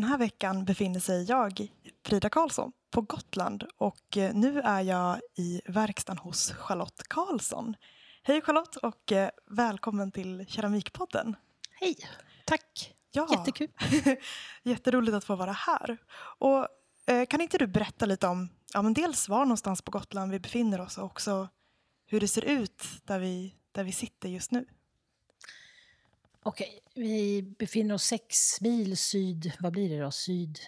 den här veckan befinner sig jag, Frida Karlsson, på Gotland och eh, nu är jag i verkstaden hos Charlotte Karlsson. Hej Charlotte och eh, välkommen till Keramikpodden. Hej, tack. Ja. Jättekul. Jätteroligt att få vara här. Och, eh, kan inte du berätta lite om ja, men dels var någonstans på Gotland vi befinner oss och också hur det ser ut där vi, där vi sitter just nu? Okej, vi befinner oss sex mil syd, vad blir det då, syd,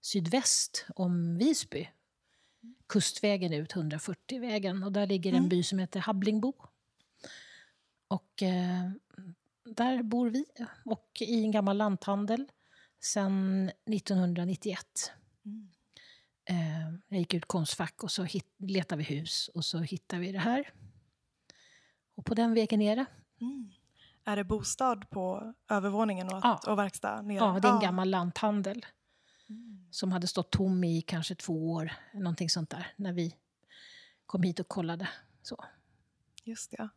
sydväst om Visby. Kustvägen ut, 140-vägen. Och där ligger en mm. by som heter Habblingbo. Och eh, där bor vi, och i en gammal lanthandel sedan 1991. Mm. Eh, jag gick ut Konstfack och så hit, letade vi hus och så hittade vi det här. Och på den vägen nere. Mm. Är det bostad på övervåningen och, ja. och verkstad nere? Ja, det är en gammal lanthandel. Mm. Som hade stått tom i kanske två år, någonting sånt där, när vi kom hit och kollade. Så. Just det.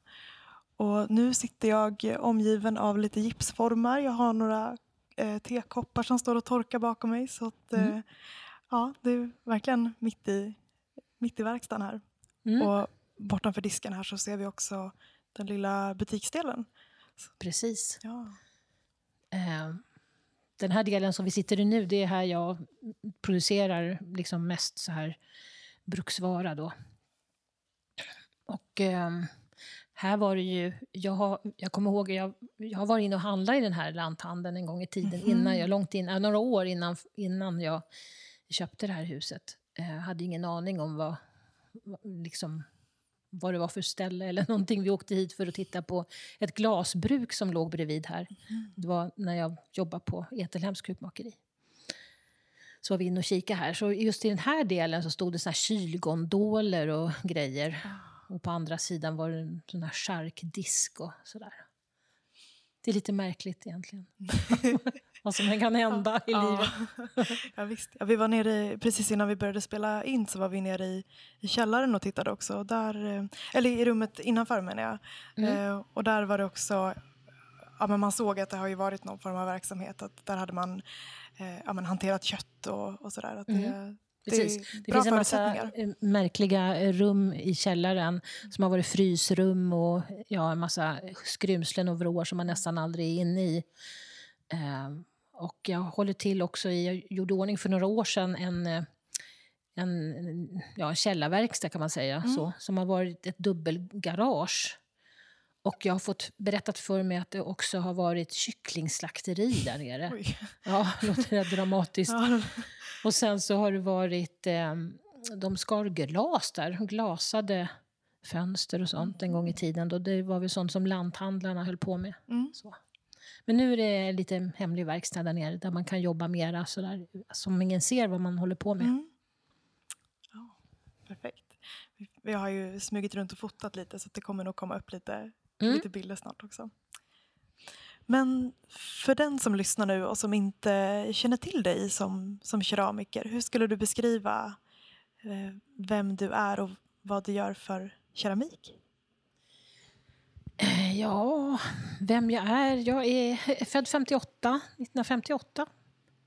Och nu sitter jag omgiven av lite gipsformar. Jag har några eh, tekoppar som står och torkar bakom mig. Så att, mm. eh, ja, det är verkligen mitt i, mitt i verkstaden här. Mm. Och bortanför disken här så ser vi också den lilla butiksdelen. Precis. Ja. Eh, den här delen som vi sitter i nu, det är här jag producerar liksom mest så här bruksvara då. Och eh, här var det ju, jag, har, jag kommer ihåg, jag, jag har varit inne och handlat i den här lanthandeln en gång i tiden, mm. innan jag, långt in, några år innan, innan jag köpte det här huset. Jag eh, hade ingen aning om vad, liksom, vad det var för ställe eller någonting. Vi åkte hit för att titta på ett glasbruk som låg bredvid här. Mm. Det var när jag jobbade på Etelhems krukmakeri. Så var vi inne och kikade här. Så just i den här delen så stod det såna här kylgondoler och grejer. Ah. Och på andra sidan var det en sån här charkdisk och sådär. Det är lite märkligt egentligen. vad som kan hända i livet. ja, visst. Ja, vi var nere, precis innan vi började spela in så var vi nere i, i källaren och tittade också. Där, eh, eller i rummet innanför menar jag. Mm. Eh, och där var det också, ja, men man såg att det har ju varit någon form av verksamhet. Att där hade man eh, ja, men hanterat kött och, och sådär. Att det, mm. Precis. Det, det finns en massa eh, märkliga rum i källaren som har varit frysrum och ja, en massa skrymslen och vrår som man nästan aldrig är inne i. Eh, och jag håller till också i, jag gjorde ordning för några år sedan en, eh, en, ja, en källarverkstad kan man säga, mm. så, som har varit ett dubbelgarage. Och jag har fått berättat för mig att det också har varit kycklingslakteri där nere. Oj. Ja, låter det dramatiskt. Ja. Och sen så har det varit, eh, de skar glas där, glasade fönster och sånt en gång i tiden. Då det var väl sånt som lanthandlarna höll på med. Mm. Så. Men nu är det lite hemlig verkstad där nere där man kan jobba mera sådär, som ingen ser vad man håller på med. Mm. Ja, perfekt. Vi har ju smugit runt och fotat lite så det kommer nog komma upp lite, mm. lite bilder snart också. Men för den som lyssnar nu och som inte känner till dig som, som keramiker, hur skulle du beskriva eh, vem du är och vad du gör för keramik? Eh, ja, vem jag är? Jag är född 58, 1958.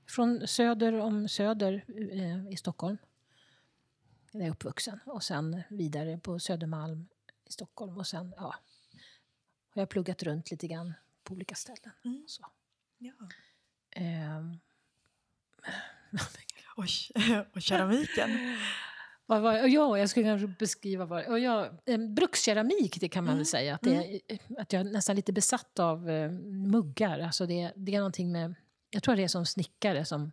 Från söder om Söder eh, i Stockholm. Där jag är uppvuxen. Och sen vidare på Södermalm i Stockholm. Och sen ja, har jag pluggat runt lite grann på olika ställen. Mm. Så. Ja. Um. Oj, och keramiken. Vad var, ja, jag skulle kanske beskriva vad... Och jag, brukskeramik, det kan man mm. väl säga. Att, det, mm. att jag är nästan lite besatt av uh, muggar. Alltså det, det är någonting med... Jag tror det är som snickare som,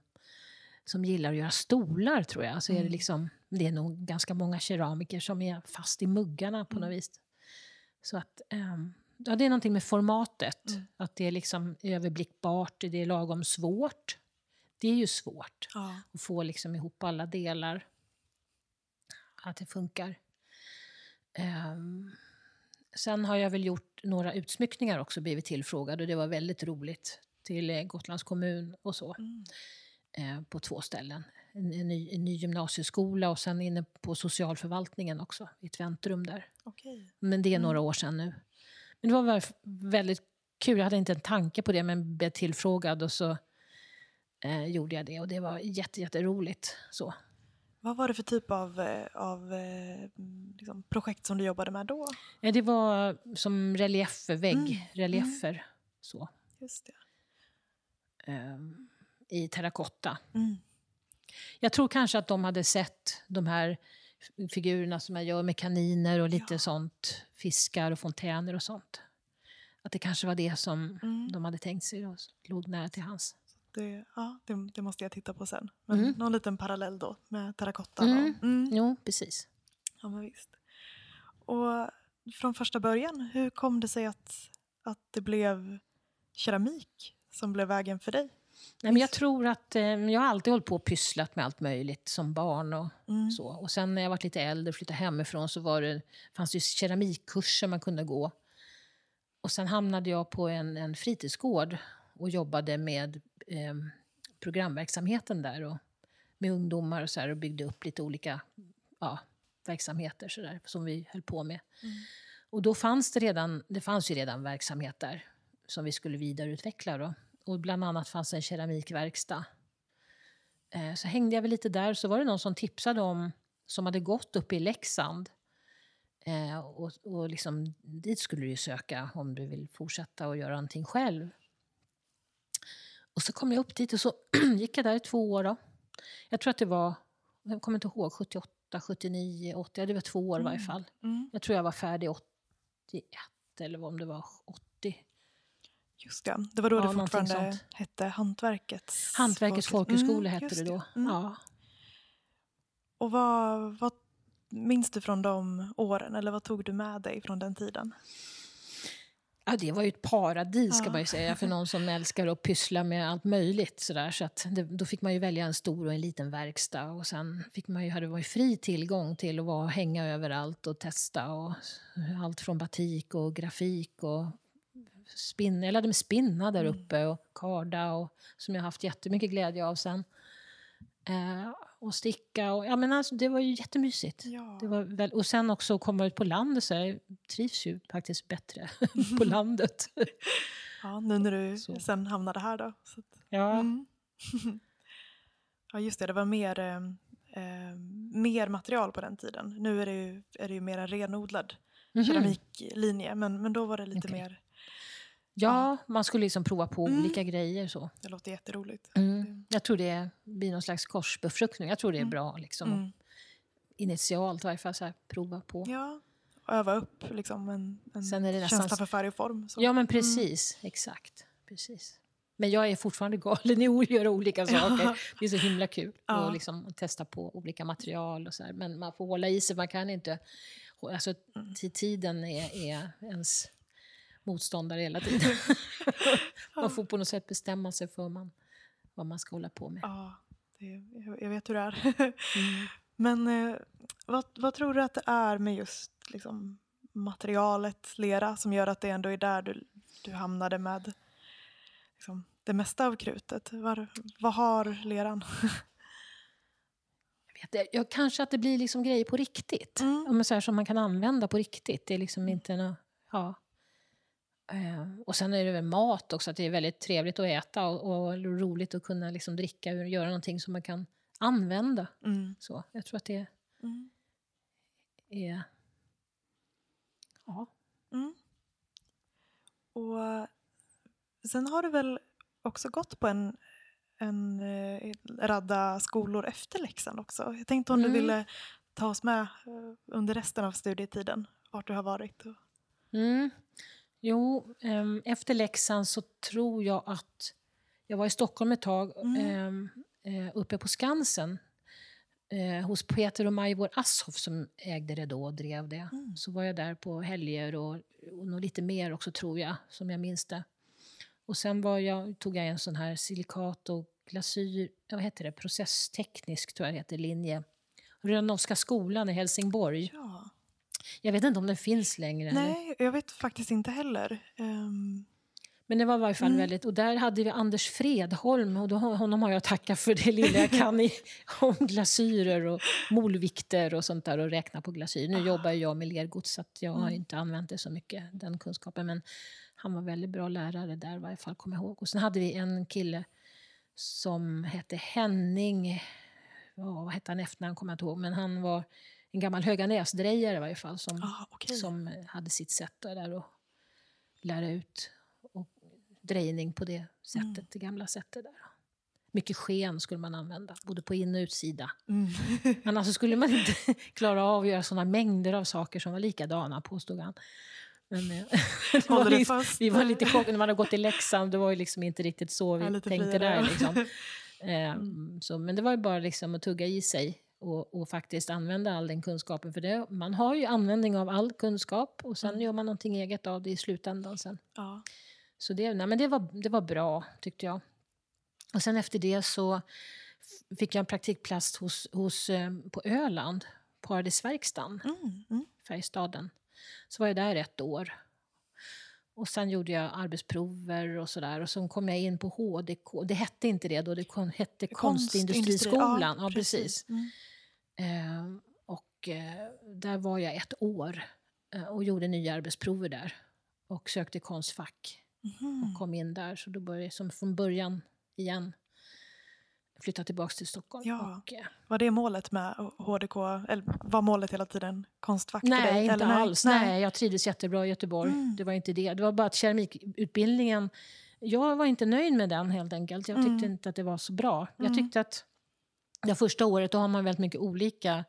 som gillar att göra stolar, tror jag. Så mm. är det, mm. liksom, det är nog ganska många keramiker som är fast i muggarna på mm. något vis. Så att... Um, ja, det är någonting med formatet. Mm. Att det är liksom överblickbart, det är lagom svårt. Det är ju svårt ja. att få liksom ihop alla delar att det funkar. Um, sen har jag väl gjort några utsmyckningar också, blivit tillfrågad och det var väldigt roligt. Till eh, Gotlands kommun och så. Mm. Eh, på två ställen. En, en, ny, en, ny, gymnasieskola och sen inne på socialförvaltningen också, i ett väntrum där. Okay. Men det är mm. några år sedan nu. Men det var väldigt kul, jag hade inte en tanke på det men blev tillfrågad och så eh, gjorde jag det och det var jätte, jätteroligt. Så. Vad var det för typ av, eh, av eh, liksom, projekt som du jobbade med då? Ja, det var som reliefer, Mm, väggreliefer. Så. Just det. ehm, I terrakotta. Mm. Jag tror kanske att de hade sett de här figurerna som jag gör med kaniner och lite Ja. sånt, fiskar och fontäner och sånt. Att det kanske var det som Mm. de hade tänkt sig och låg nära till hans. Det, ja, det, det måste jag titta på sen. Men Mm. någon liten parallell då med terrakottan. Mm. och- Mm. Jo, precis. Ja, men visst. Och från första början, hur kom det sig att, att det blev keramik som blev vägen för dig? Nej, men jag tror att eh, jag har alltid hållit på och pysslat med allt möjligt som barn. Och, Mm. så. och sen när jag var lite äldre och flyttade hemifrån så var det, fanns det keramikkurser man kunde gå. Och sen hamnade jag på en, en fritidsgård och jobbade med eh, programverksamheten där. Och med ungdomar och, så här, och byggde upp lite olika ja, verksamheter så där, som vi höll på med. Mm. Och då fanns det redan, det fanns ju redan verksamhet där som vi skulle vidareutveckla. Då. Och bland annat fanns en keramikverkstad. Eh, så hängde jag väl lite där, så var det någon som tipsade om, som hade gått upp i Leksand. Eh, och och liksom, dit skulle du ju söka om du vill fortsätta och göra någonting själv. Och så kom jag upp dit och så gick jag där i två år. Då. Jag tror att det var, jag kommer inte ihåg, 78, 79, 80, ja, det var två år i varje Mm. fall. Mm. Jag tror jag var färdig 81 eller om det var 80. Just det, det var då Ja, det fortfarande hette Hantverkets Hantverkets folkhögskola. Mm, hette det då. Mm. Ja. Och vad, vad minns du från de åren, eller vad tog du med dig från den tiden? Ja, det var ju ett paradis ska Ja. man ju säga för någon som älskar att pyssla med allt möjligt. Sådär. Så att det, då fick man ju välja en stor och en liten verkstad och sen fick man ju, hade man ju fri tillgång till att vara, hänga överallt och testa. Och allt från batik och grafik och spinn, jag lärde mig spinna där Mm. uppe och karda och, som jag haft jättemycket glädje av sen. Eh, och sticka och ja men alltså det var ju jättemysigt. Ja. Det var väl, och sen också komma ut på landet så jag trivs ju faktiskt bättre på landet. ja, nu när du Så. sen hamnade här då. Att, Ja. mm. ja, just det, det var mer, eh, mer material på den tiden. Nu är det ju, är det ju mer en renodlad Mhm. keramiklinje, men, men då var det lite Okej. mer, Ja, man skulle liksom prova på Mm. olika grejer så. det låter jätteroligt. Mm. Jag tror det blir någon slags korsbefruktning. Jag tror det är Mm. bra liksom. Mm. Initialt i varje fall så här, prova på. Ja, Ja, och öva upp liksom en, en Sen är det nästan känsla för färg och form. Så. men precis. Exakt. Precis. Men jag är fortfarande galen i att göra olika saker. Det är så himla kul Ja. att liksom testa på olika material och så här. Men man får hålla i sig. Man kan inte... Alltså, Mm. till tiden är, är ens motståndare hela tiden. man får på något sätt bestämma sig för man, vad man ska hålla på med. Ja, det, jag- vet hur det är. Mm. Men eh, vad, vad tror du att det är med just liksom, materialet lera som gör att det ändå är där du, du hamnade med liksom, det mesta av krutet? Var, vad har leran? Jag kanske att det blir liksom grejer på riktigt. Mm. Så här, som man kan använda på riktigt. Det är liksom inte nå, ja. Eh, och sen är det väl mat också, att det är väldigt trevligt att äta och, och roligt att kunna liksom dricka och göra någonting som man kan använda. Mm. Så, jag tror att det Mm. är... Ja. Mm. Och sen har du väl också gått på en, en eh, radda skolor efter Leksand också. Jag tänkte om Mm. du ville ta oss med eh, under resten av studietiden, vart du har varit. Och, Mm. Jo, ehm, efter Leksand så tror jag att... Jag var i Stockholm ett tag, Mm. ehm, eh, uppe på Skansen eh, hos Peter och Majvor Asshoff som ägde det då och drev det. Mm. Så var jag där på helger och, och lite mer också tror jag, som jag minns det. Och sen jag, tog jag en sån här silikat och glasyr, vad heter det, processteknisk tror jag det heter, linje. Rönnowska skolan i Helsingborg. ja. Jag vet inte om den finns längre. eller? Nej, jag vet faktiskt inte heller. Ehm, Men det var i varje fall Mm. väldigt... Och där hade vi Anders Fredholm och då, honom har jag att tacka för det lilla jag kan i, om glasyrer och molvikter och sånt där och räkna på glasyr. Nu Ah. jobbar jag med lergods så jag har Mm. inte använt det så mycket, den kunskapen. Men han var väldigt bra lärare där i varje fall, kommer jag ihåg. Och sen hade vi en kille som hette Henning, ja, vad hette han efternamn kommer jag inte ihåg, men han var en gammal Höganäsdrejare i varje fall som, Ah, okej. som hade sitt sätt där att lära ut och drejning på det sättet, Mm. det gamla sättet där. Mycket sken skulle man använda, både på in och utsida. Mm. Annars så skulle man inte klara av att göra såna mängder av saker som var likadana, påstod han. Men, eh, det var fast? vi var lite chockade när man hade gått i Leksand. Det var ju liksom inte riktigt så vi tänkte friare, där. Liksom. Eh, så, men det var ju bara liksom att tugga i sig och, och faktiskt använda all den kunskapen. För det, man har ju användning av all kunskap och sen Mm. gör man någonting eget av det i slutändan sen. Ja. Så det, nej, men det, var, det var bra, tyckte jag. Och sen efter det så fick jag en praktikplats hos, hos, eh, på Öland, Paradisverkstan, Mm. Mm. Färgstaden. Så var jag där ett år. Och sen gjorde jag arbetsprover och sådär. Och så kom jag in på HDK. Det hette inte det då, det hette Konstindustriskolan. Ja, precis. Mm. Eh, och eh, där var jag ett år eh, och gjorde nya arbetsprover där. Och sökte konstfack Mhm. och kom in där. Så då började jag som från början igen flytta tillbaka till Stockholm. Ja. Och, eh, Var det målet med HDK? Eller var målet hela tiden konstfack för nej, dig? inte eller alls. Nej. jag trivdes jättebra i Göteborg. Mm. Det var inte det. Det var bara att keramikutbildningen, jag var inte nöjd med den helt enkelt. Jag tyckte Mm. inte att det var så bra. Jag Mm. tyckte att det första året då har man väldigt mycket olika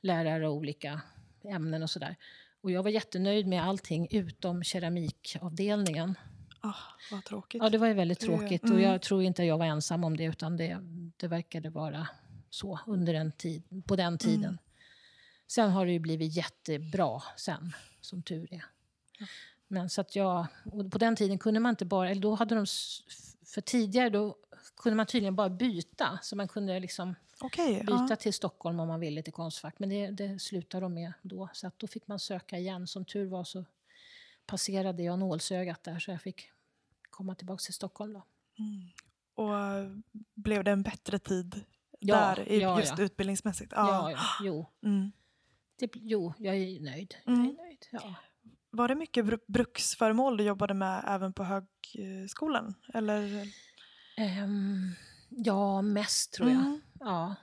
lärare och olika ämnen och sådär. Och jag var jättenöjd med allting utom keramikavdelningen. Ah, vad tråkigt. Ja, det var ju väldigt tråkigt och mm. jag tror inte jag var ensam om det utan det, det verkade vara så under en tid, på den tiden. Mm. Sen har det ju blivit jättebra sen, som tur är. Ja. Men så att jag, och på den tiden kunde man inte bara, eller då hade de, för tidigare då kunde man tydligen bara byta. Så man kunde liksom Okej. byta ja. till Stockholm om man ville till Konstfack. Men det, det slutade de med då. Så att då fick man söka igen. Som tur var så passerade jag nålsögat där så jag fick komma tillbaka till Stockholm då. Mm. Och eh, blev det en bättre tid Ja, där, ja, just ja. utbildningsmässigt? Ja, ja, jo. Mm. Det, jo, jag är nöjd. Mm. Jag är nöjd ja. Var det mycket bru- bruksföremål du jobbade med även på högskolan? Eller? Ehm, ja, mest tror jag. Ja.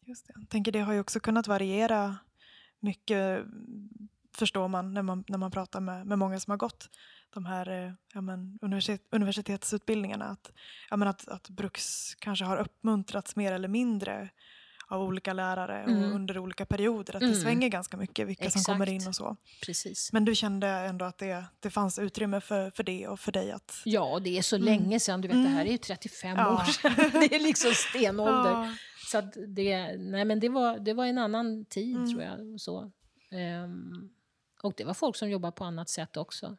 Just det. Jag tänker det har ju också kunnat variera mycket förstår man när man, när man pratar med, med många som har gått de här eh, ja, men, universitet, universitetsutbildningarna. Att, ja, men att, att Bruks kanske har uppmuntrats mer eller mindre av olika lärare Mm. och under olika perioder. Att det Mm. svänger ganska mycket vilka som kommer in Exakt. och så. Precis. Men du kände ändå att det, det fanns utrymme för, för det och för dig att... Ja, det är så Mm. länge sedan. Du vet, det här är Mm. ju 35 Ja. år sedan. Det är liksom stenålder. Ja. Så det, nej men det, var, det var en annan tid, Mm. tror jag. Så. Ehm, och det var folk som jobbade på annat sätt också.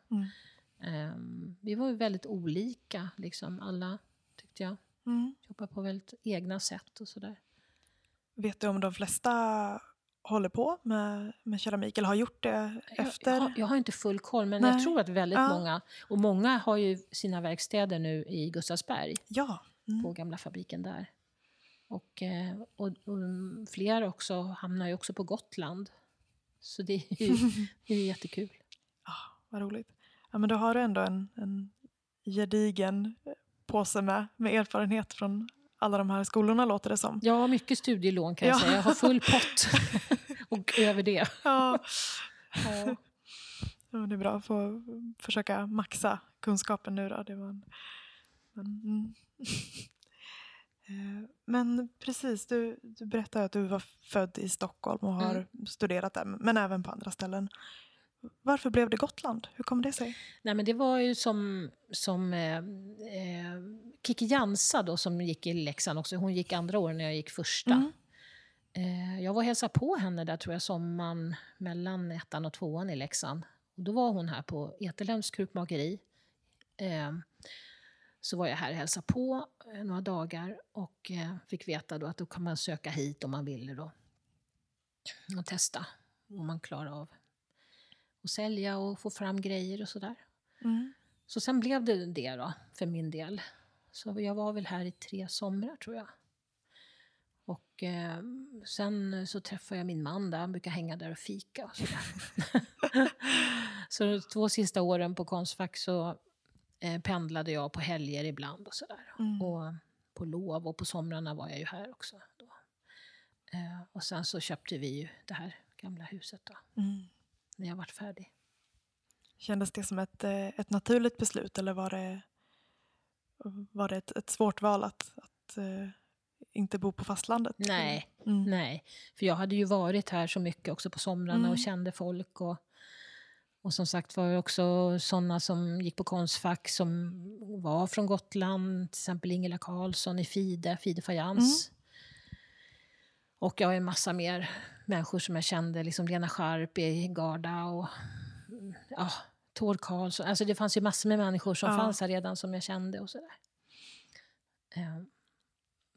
Ehm, vi var ju väldigt olika, liksom, alla, tyckte jag. Mm. Jobbade på väldigt egna sätt och sådär. Vet du om de flesta håller på med, med keramik eller har gjort det Jag, efter? jag, har, jag har inte full koll, men Nej. jag tror att väldigt Ja. många... Och många har ju sina verkstäder nu i Gustavsberg, Ja. Mm. på gamla fabriken där. Och, eh, och, och fler också hamnar ju också på Gotland. Så det är ju, det är jättekul. Ah, vad roligt. Ja, men då har du ändå en, en gedigen påse med, med erfarenhet från alla de här skolorna låter det som. Jag har mycket studielån kan jag Ja. säga. Jag har full pott och över det. Ja. Ja. Ja, det är bra att få försöka maxa kunskapen nu då. Det var en, men, mm. Eh, men precis, du, du berättade att du var född i Stockholm och har studerat där, men även på andra ställen. Varför blev det Gotland? Hur kom det sig? Nej, men det var ju som, som eh, eh, Kiki Jansa då, som gick i Leksand också. Hon gick andra året när jag gick första. Mm. Eh, jag var och hälsade på henne där tror jag sommaren mellan ettan och tvåan i Leksand. Och då var hon här på Eterlems krukmakeri. Eh, så var jag här och hälsade på eh, några dagar och eh, fick veta då att då kan man söka hit om man ville då. Och testa om man klarar av att sälja och få fram grejer och sådär. Mm. Så sen blev det det då, för min del. Så jag var väl här i tre somrar tror jag. Och eh, sen så träffade jag min man där, han brukar hänga där och fika och sådär. så de två sista åren på Konstfack så eh, pendlade jag på helger ibland och sådär. Mm. Och på lov och på somrarna var jag ju här också. Då. Eh, och sen så köpte vi ju det här gamla huset då, Mm. När jag vart färdig. Kändes det som ett, eh, ett naturligt beslut eller var det, var det ett, ett svårt val att, att eh, inte bo på fastlandet? Nej, Mm. nej. För jag hade ju varit här så mycket också på somrarna Mm. och kände folk. Och, och som sagt var det också sådana som gick på Konstfack som var från Gotland. Till exempel Ingela Karlsson i Fide, Fide Fajans. Och jag har en massa mer människor som jag kände. Liksom Lena Scharp i Garda och mm, ja, Tord Karlsson. Alltså det fanns ju massor med människor som Ja. fanns här redan som jag kände och sådär. Eh,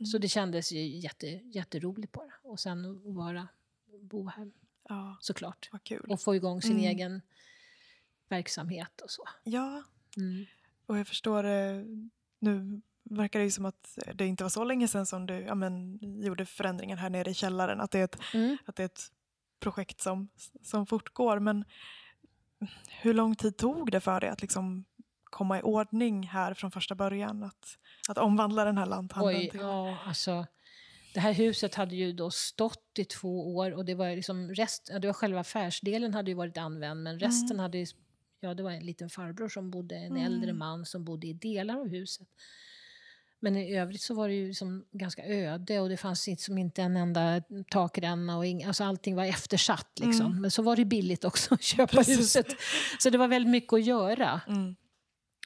Så det kändes ju jätte, jätteroligt bara. Och sen att vara, bo här Ja, såklart. Och få igång sin Mm. egen verksamhet och så. Ja, Mm. och jag förstår, eh, nu verkar det ju som att det inte var så länge sedan som du ja, men, gjorde förändringen här nere i källaren. Att det är ett, Mm. att det är ett projekt som, som fortgår. Men hur lång tid tog det för dig att liksom komma i ordning här från första början? Att, att omvandla den här lanthandeln Oj, till... ja, alltså. Det här huset hade ju då stått i två år och det var liksom rest, det var själva affärsdelen hade ju varit använd men resten hade ju, ja det var en liten farbror som bodde, en Mm. äldre man som bodde i delar av huset. Men i övrigt så var det ju liksom ganska öde och det fanns liksom inte en enda takränna och ing, alltså allting var eftersatt liksom. Mm. Men så var det billigt också att köpa Precis. huset. Så det var väldigt mycket att göra. Mm.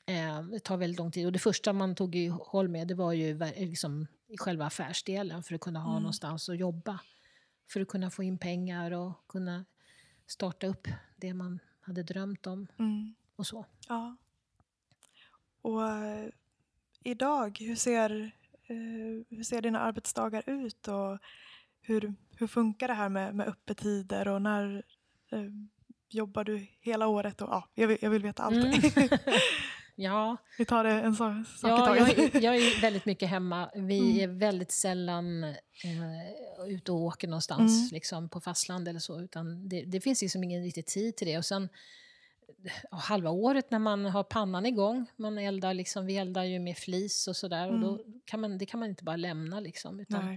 Eh, det tar väldigt lång tid. Och det första man tog i håll med det var ju liksom i själva affärsdelen för att kunna ha Mm. någonstans att jobba. För att kunna få in pengar och kunna starta upp det man hade drömt om Mm. och så. Ja. Och eh, idag, hur ser, eh, hur ser dina arbetsdagar ut? Och hur, hur funkar det här med, med öppettider och när eh, jobbar du hela året? Och, ja, jag, vill, jag vill veta allt. Mm. Ja, Vi tar det en sak, sak i ja taget. jag, är- jag är väldigt mycket hemma. Vi Mm. är väldigt sällan eh, ute och åker någonstans Mm. liksom på fastland eller så. Utan det, det finns liksom ingen riktig tid till det. Och sen halva året när man har pannan igång, man eldar liksom, vi eldar ju med flis och sådär. Och då kan man, det kan man inte bara lämna liksom. Utan,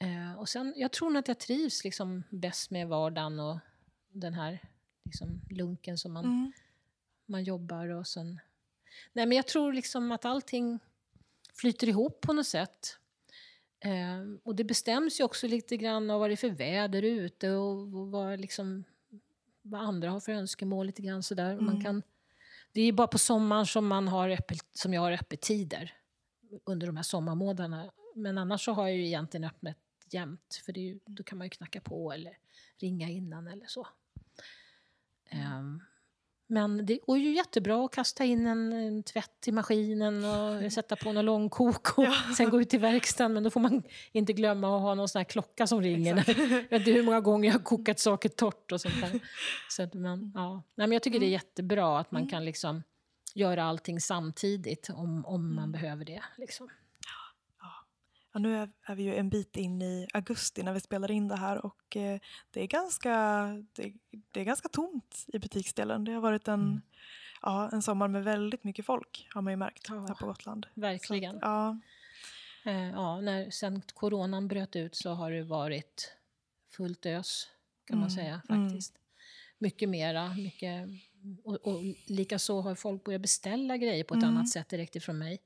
eh, och sen, jag tror nog att jag trivs liksom bäst med vardagen och den här liksom, lunken som man Mm. man jobbar och sen... Nej, men jag tror liksom att allting flyter ihop på något sätt. Eh, och det bestäms ju också lite grann av vad det är för väder ute och, och vad, liksom, vad andra har för önskemål. lite grann sådär. Man Mm. kan, det är bara på sommaren som, man har öppet, som jag har öppettider under de här sommarmånaderna. Men annars så har jag ju egentligen öppet jämt för ju, då kan man ju knacka på eller ringa innan eller så. Ehm, men det går ju jättebra att kasta in en, en tvätt i maskinen och sätta på någon långkok och Ja. sen gå ut till verkstaden. Men då får man inte glömma att ha någon sån här klocka som ringer. Jag vet inte hur många gånger jag har kokat saker torrt och sånt där. Så att man, ja. Nej, men jag tycker det är jättebra att man Mm. kan liksom göra allting samtidigt om, om man Mm. behöver det. Liksom. Ja, nu är, är vi ju en bit in i augusti när vi spelar in det här och eh, det, är ganska, det, det är ganska tomt i butiksdelen. Det har varit en, Mm. ja, en sommar med väldigt mycket folk har man ju märkt Ja, här på Gotland. Verkligen. att, ja, Eh, ja, när, sen coronan bröt ut så har det varit fullt ös, kan man Mm, säga. mm. faktiskt. Mycket mera. Mycket, och, och likaså har folk börjat beställa grejer på ett Mm. annat sätt direkt ifrån mig.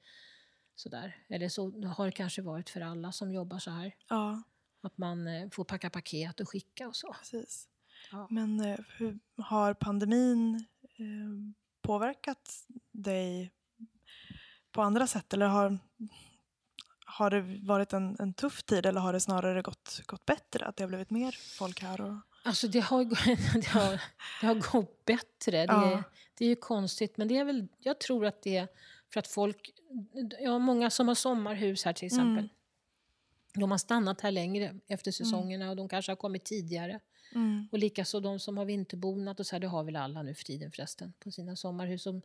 Sådär. Eller så har det kanske varit för alla som jobbar så här. ja, Att man eh, får packa paket och skicka och så. precis. Ja. Men eh, hur har pandemin eh, påverkat dig på andra sätt? Eller har, har det varit en, en tuff tid eller har det snarare gått, gått bättre? Att det har blivit mer folk här? Och, Alltså det har, det har, det har gått bättre. Det, Ja. är, det är ju konstigt, men det är väl, jag tror att det för att folk... Har många som har sommarhus här till exempel. Mm. De har stannat här längre efter säsongerna och de kanske har kommit tidigare. mm, Och likaså de som har vinterbonat och så här, det har väl alla nu för tiden förresten, på sina sommarhus. Som,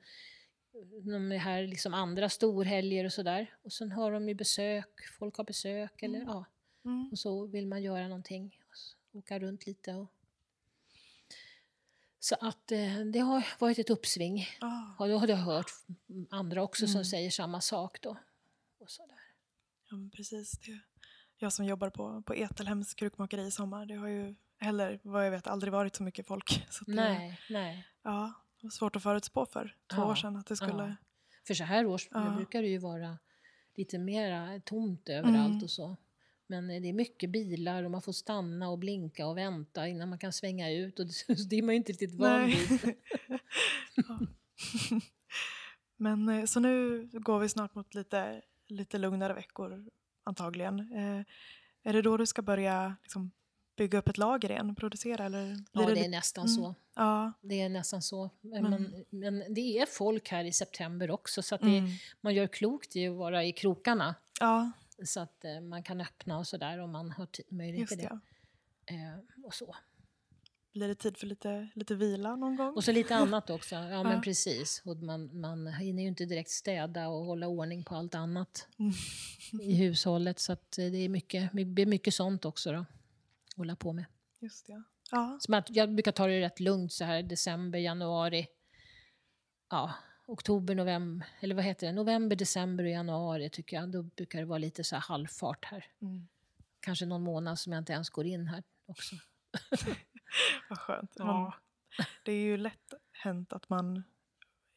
de är här liksom andra storhelger och sådär. Och sen har de ju besök, folk har besök eller ja. mm, Och så vill man göra någonting, åka runt lite. Och... Så att eh, det har varit ett uppsving. ah, Och då har jag hört andra också som Mm. säger samma sak då. Och så där. Ja, precis. Det. Jag som jobbar på, på Etelhems krukmakeri i sommar, det har ju heller, vad jag vet, aldrig varit så mycket folk. Så det, Nej, nej. Ja, det var svårt att förutspå för två Ja, år sedan att det skulle... ja. För så här års Ja. brukar det ju vara lite mera tomt överallt Mm. och så. Men eh, det är mycket bilar och man får stanna och blinka och vänta innan man kan svänga ut. Och det, det är man ju inte riktigt van vid. Men eh, så nu går vi snart mot lite, lite lugnare veckor antagligen. Eh, är det då du ska börja liksom, bygga upp ett lager igen, producera eller? Ja, det är nästan Mm. så. Ja. Det är nästan så. Men, Men- men det är folk här i september också så att det, Mm. man gör klokt i att vara i krokarna. Ja, Så att eh, man kan öppna och sådär om man har möjlighet till det. det. Eh, och så. Blir det tid för lite, lite vila någon gång? Och så lite annat också. Ja, Ja. men precis. Och man, man hinner ju inte direkt städa och hålla ordning på allt annat Mm. i hushållet. Så att eh, det är mycket, blir mycket sånt också då. Hålla på med. Just det. Ja. Som att jag brukar ta det rätt lugnt så här december, januari. Ja, oktober, november, eller vad heter det? November, december och januari tycker jag. Då brukar det vara lite så här halvfart här. Mm. Kanske någon månad som jag inte ens går in här också. Vad skönt. Ja. Det är ju lätt hänt att man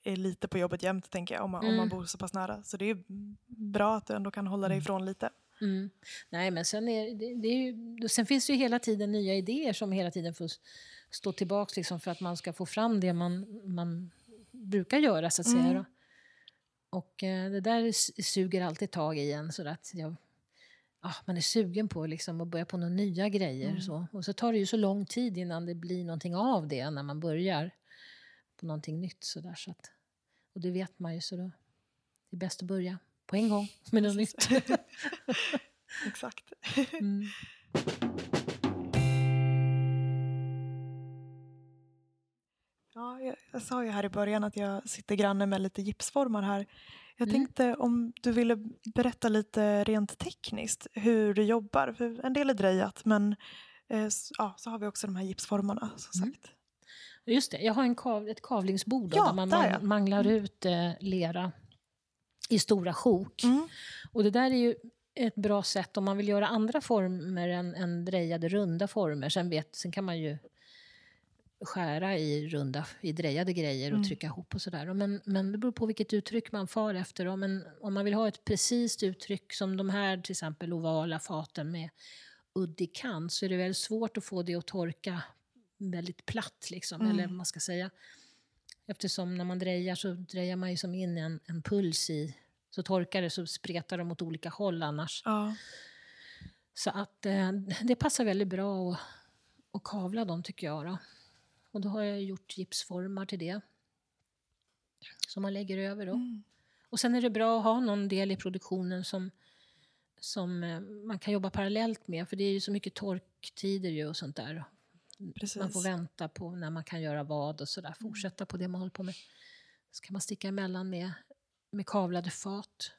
är lite på jobbet jämt, tänker jag, om man, om Mm. man bor så pass nära. Så det är ju bra att du ändå kan hålla dig Mm. ifrån lite. Mm. Nej, men sen, är, det, det är ju, sen finns det ju hela tiden nya idéer som hela tiden får stå tillbaka liksom för att man ska få fram det man, man brukar göra, så att säga. Mm. Och eh, det där suger alltid tag i en. Så att jag, ah, man är sugen på liksom, att börja på några nya grejer. Mm. Så. Och så tar det ju så lång tid innan det blir någonting av det när man börjar på någonting nytt. Så där, så att, och det vet man ju, så då det är bäst att börja på en gång med något nytt. Exakt. Mm. Ja, jag, jag sa ju här i början att jag sitter granne med lite gipsformar här. Jag Mm. tänkte om du ville berätta lite rent tekniskt hur du jobbar. För en del är drejat men eh, s- ja, så har vi också de här gipsformarna som Mm. sagt. Just det, jag har en kav, ett kavlingsbord då, Ja, där man där, man manglar ut eh, lera i stora sjok. Mm. Och det där är ju ett bra sätt om man vill göra andra former än, än drejade runda former. Sen, vet, sen kan man ju skära i runda, i drejade grejer och Mm. trycka ihop och sådär. Men, men det beror på vilket uttryck man far efter. Då. Men om man vill ha ett precis uttryck som de här till exempel ovala faten med uddig kant så är det väldigt svårt att få det att torka väldigt platt liksom, Mm. eller vad man ska säga. Eftersom när man drejar så drejar man ju som in en, en puls i, så torkar det så spretar de åt olika håll annars. Ja. Så att eh, det passar väldigt bra att, att kavla dem tycker jag. Då. Och då har jag gjort gipsformar till det. Som man lägger över då. Mm. Och sen är det bra att ha någon del i produktionen som, som eh, man kan jobba parallellt med. För det är ju så mycket torktider ju och sånt där. Precis. Man får vänta på när man kan göra vad och sådär. Fortsätta på det man håller på med. Så kan man sticka emellan med, med kavlade fat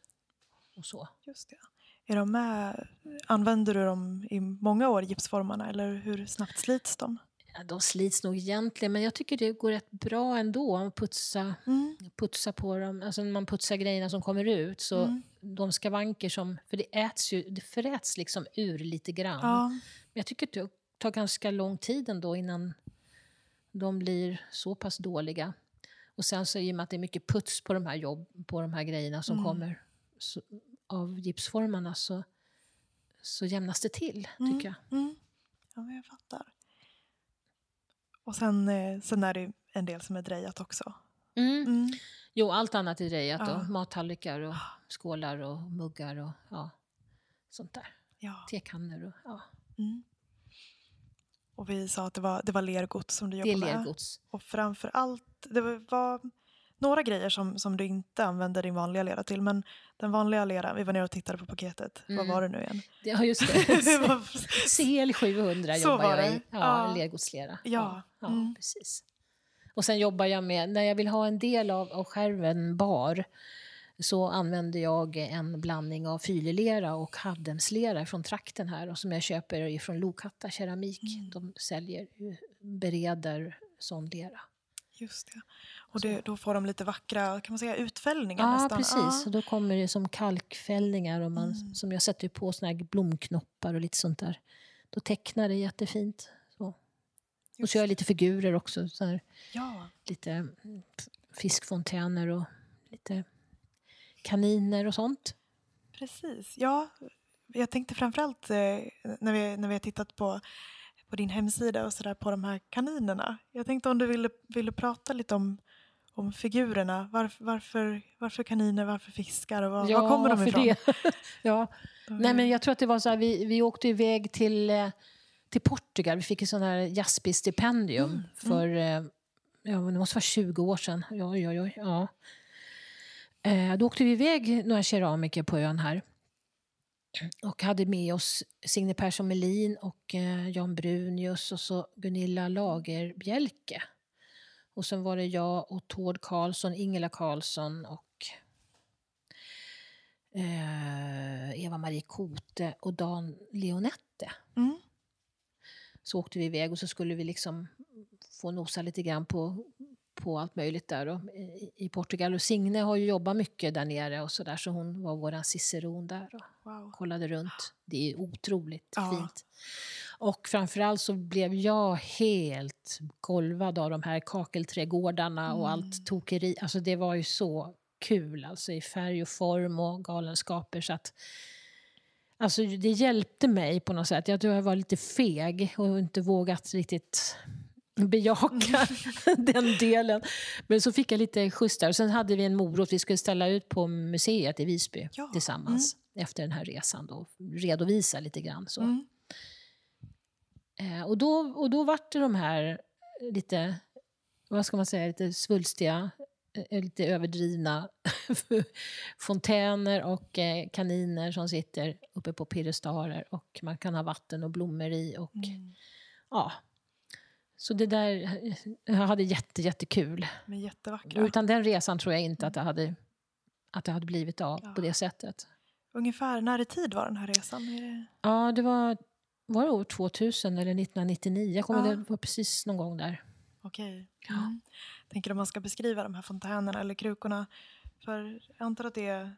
och så. Just det. Är de med, använder du dem i många år, gipsformarna, eller hur snabbt slits de? Ja, de slits nog egentligen, men jag tycker det går rätt bra ändå att putsa, Mm. putsa på dem. Alltså när man putsar grejerna som kommer ut, så Mm. de skavanker som... För det äts ju, det fräts liksom ur lite grann. Ja. Men jag tycker det tar ganska lång tid ändå innan de blir så pass dåliga. Och sen så i och med att det är mycket puts på de här, jobb, på de här grejerna som Mm. kommer så, av gipsformarna så, så jämnas det till, Mm. tycker jag. Mm. Ja, jag fattar. Och sen, eh, sen är det en del som är drejat också. Mm. Mm. Jo, allt annat är drejat. Ja. då. Mattallrikar och skålar och muggar och ja, sånt där. Ja. Tekannor och ja. Mm. Och vi sa att det var, det var lergods som du Det jobbar är med. lergods. Och framför allt, det var- var några grejer som, som du inte använder din vanliga lera till. Men den vanliga leran, vi var nere och tittade på paketet. Mm. Vad var det nu igen? Ja, just Det CL 700 Så jobbar jag i. Ja, Ja. lergodslera. Ja. ja, ja Mm. precis. Och sen jobbar jag med, när jag vill ha en del av, av skärven bar så använder jag en blandning av fylelera och haddemslera från trakten här och som jag köper från Lokhatta keramik. Mm. De säljer, bereder sån lera. Just det. Och det, då får de lite vackra kan man säga, utfällningar Ja, nästan. precis. Och då kommer det som kalkfällningar och man, Mm. som jag sätter på såna här blomknoppar och lite sånt där. Då tecknar det jättefint. Så. Och så gör jag lite figurer också. Så här, Ja, lite mm, fiskfontäner och lite kaniner och sånt. precis. Ja, jag tänkte framförallt eh, när, vi, när vi har tittat på, på din hemsida och sådär på de här kaninerna. Jag tänkte om du ville, ville prata lite om, om figurerna. Varför, varför, varför kaniner, varför fiskar och var, var kommer de ifrån? det? ja. De Nej, men jag tror att det var så här, vi, vi åkte iväg till, eh, till Portugal. Vi fick ett sånt här Jaspi-stipendium Mm, för, eh, ja, det måste vara 20 år sedan. Oj, oj, oj, ja. Eh, då åkte vi iväg några keramiker på ön här. Och hade med oss Signe Persson Melin och eh, Jan Brunius och så Gunilla Lagerbjälke. Och sen var det jag och Tord Karlsson, Ingela Karlsson och eh, Eva-Marie Kote och Dan Leonette. Mm. Så åkte vi iväg och så skulle vi liksom få nosa lite grann på, på allt möjligt där då, i, i Portugal. Och Signe har ju jobbat mycket där nere och så där så hon var våran ciceron där och Wow. kollade runt. Det är otroligt Ja. fint. Och framförallt så blev jag helt golvad av de här kakelträdgårdarna och Mm. allt tokeri. Alltså det var ju så kul alltså i färg och form och galenskaper så att Alltså det hjälpte mig på något sätt. Jag tror jag var lite feg och inte vågat riktigt bejaka den delen. Men så fick jag lite skjuts där. Och sen hade vi en morot vi skulle ställa ut på museet i Visby Ja, tillsammans efter den här resan. Då, redovisa lite grann. Så. Mm. Eh, och, då, och då vart det de här lite, vad ska man säga, lite svulstiga, eh, lite överdrivna fontäner och eh, kaniner som sitter uppe på piedestaler och man kan ha vatten och blommor i. Och, Mm. ja. Så det där, jag hade jätte, jättekul. Men jättevackra. Utan den resan tror jag inte att det hade, att det hade blivit av Ja. på det sättet. Ungefär när i tid var den här resan? Det... Ja, det var, var det år 2000 eller 1999? Jag kommer Ja. det var precis någon gång där. Okej. Ja. Mm. Tänker om man ska beskriva de här fontänerna eller krukorna. För jag antar att det är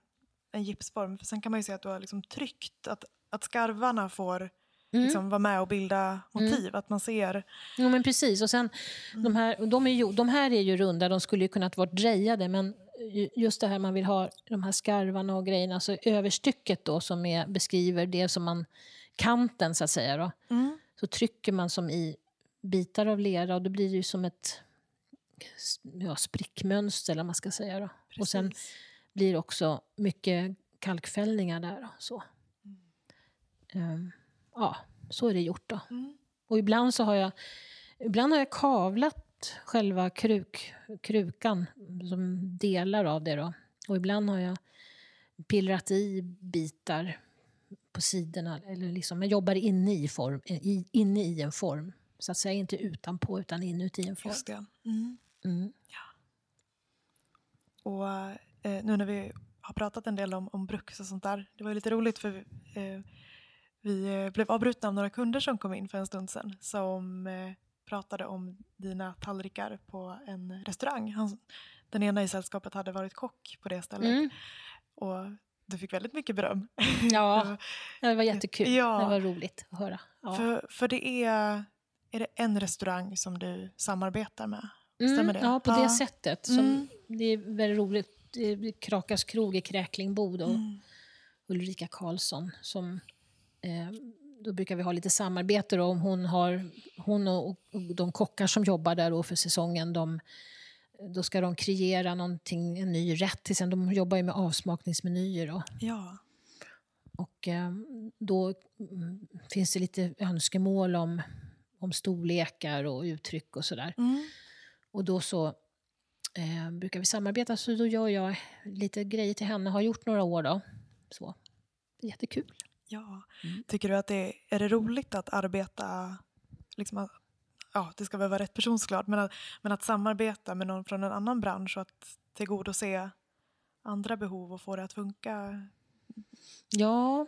en gipsform. För sen kan man ju se att du har liksom tryckt att, att skarvarna får Mm. liksom vara med och bilda motiv. Att man ser... Jo, men precis. Och sen, de, här, de, är ju, de här är ju runda, de skulle ju kunnat vara drejade men ju- just det här man vill ha, de här skarvarna och grejerna, alltså överstycket då som är, beskriver det som man, kanten så att säga då, Mm. så trycker man som i bitar av lera och då blir det ju som ett ja, sprickmönster eller vad man ska säga då. Och sen blir det också mycket kalkfällningar där då, så. Mm. Ehm, ja, så är det gjort då. Mm. Och ibland så har jag, ibland har jag kavlat själva kruk, krukan som delar av det då. Och ibland har jag pillrat i bitar på sidorna. Eller liksom, jag jobbar inne i, form, inne i en form. Så att säga inte utanpå utan inuti en form. Just det. Mm. Mm. Och eh, nu när vi har pratat en del om, om bruks och sånt där. Det var ju lite roligt för eh, vi eh, blev avbrutna av några kunder som kom in för en stund sedan. Som eh, pratade om dina tallrikar på en restaurang. Han, den ena i sällskapet hade varit kock på det stället. Mm. Och du fick väldigt mycket beröm. Ja, det var jättekul. Ja. Det var roligt att höra. Ja. För, för det är, är det en restaurang som du samarbetar med? Mm, Stämmer det? Ja, på Ja. det sättet. Som, Mm. Det är väldigt roligt. Krakas krog i Kräklingbo då. Mm. Ulrika Karlsson. Som, då brukar vi ha lite samarbete. Då, om hon, har, hon och, de kockar som jobbar där då för säsongen, de, då ska de kreera någonting, en ny rätt. Till exempel, de jobbar ju med avsmakningsmenyer. Då. Ja. Och eh, då mm, finns det lite önskemål om, om storlekar och uttryck och sådär. Mm. Och då så eh, brukar vi samarbeta, så då gör jag lite grejer till henne. Har gjort några år då. Så. Jättekul. Ja. Mm. Tycker du att det är det roligt att arbeta, liksom ja det ska väl vara rätt person såklart, men att, men att samarbeta med någon från en annan bransch och att tillgodose andra behov och få det att funka? Ja,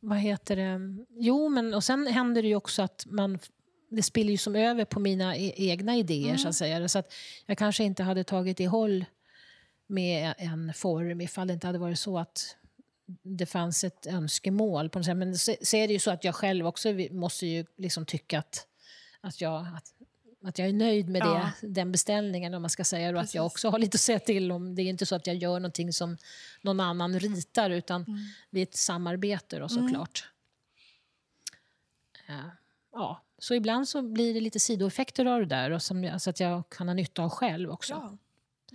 vad heter det? Jo, men och sen händer det ju också att man, det spiller ju som över på mina e egna idéer mm. så att säga. Så att jag kanske inte hade tagit i håll med en form ifall det inte hade varit så att det fanns ett önskemål. på något sätt. Men så, så är det ju så att jag själv också måste ju liksom tycka att, att, jag, att, att jag är nöjd med ja. det, den beställningen om man ska säga och att jag också har lite att säga till om. Det är inte så att jag gör någonting som någon annan ritar utan mm. det är ett samarbete då såklart. Mm. Ja, så ibland så blir det lite sidoeffekter av det där och som, så att jag kan ha nytta av själv också. Ja.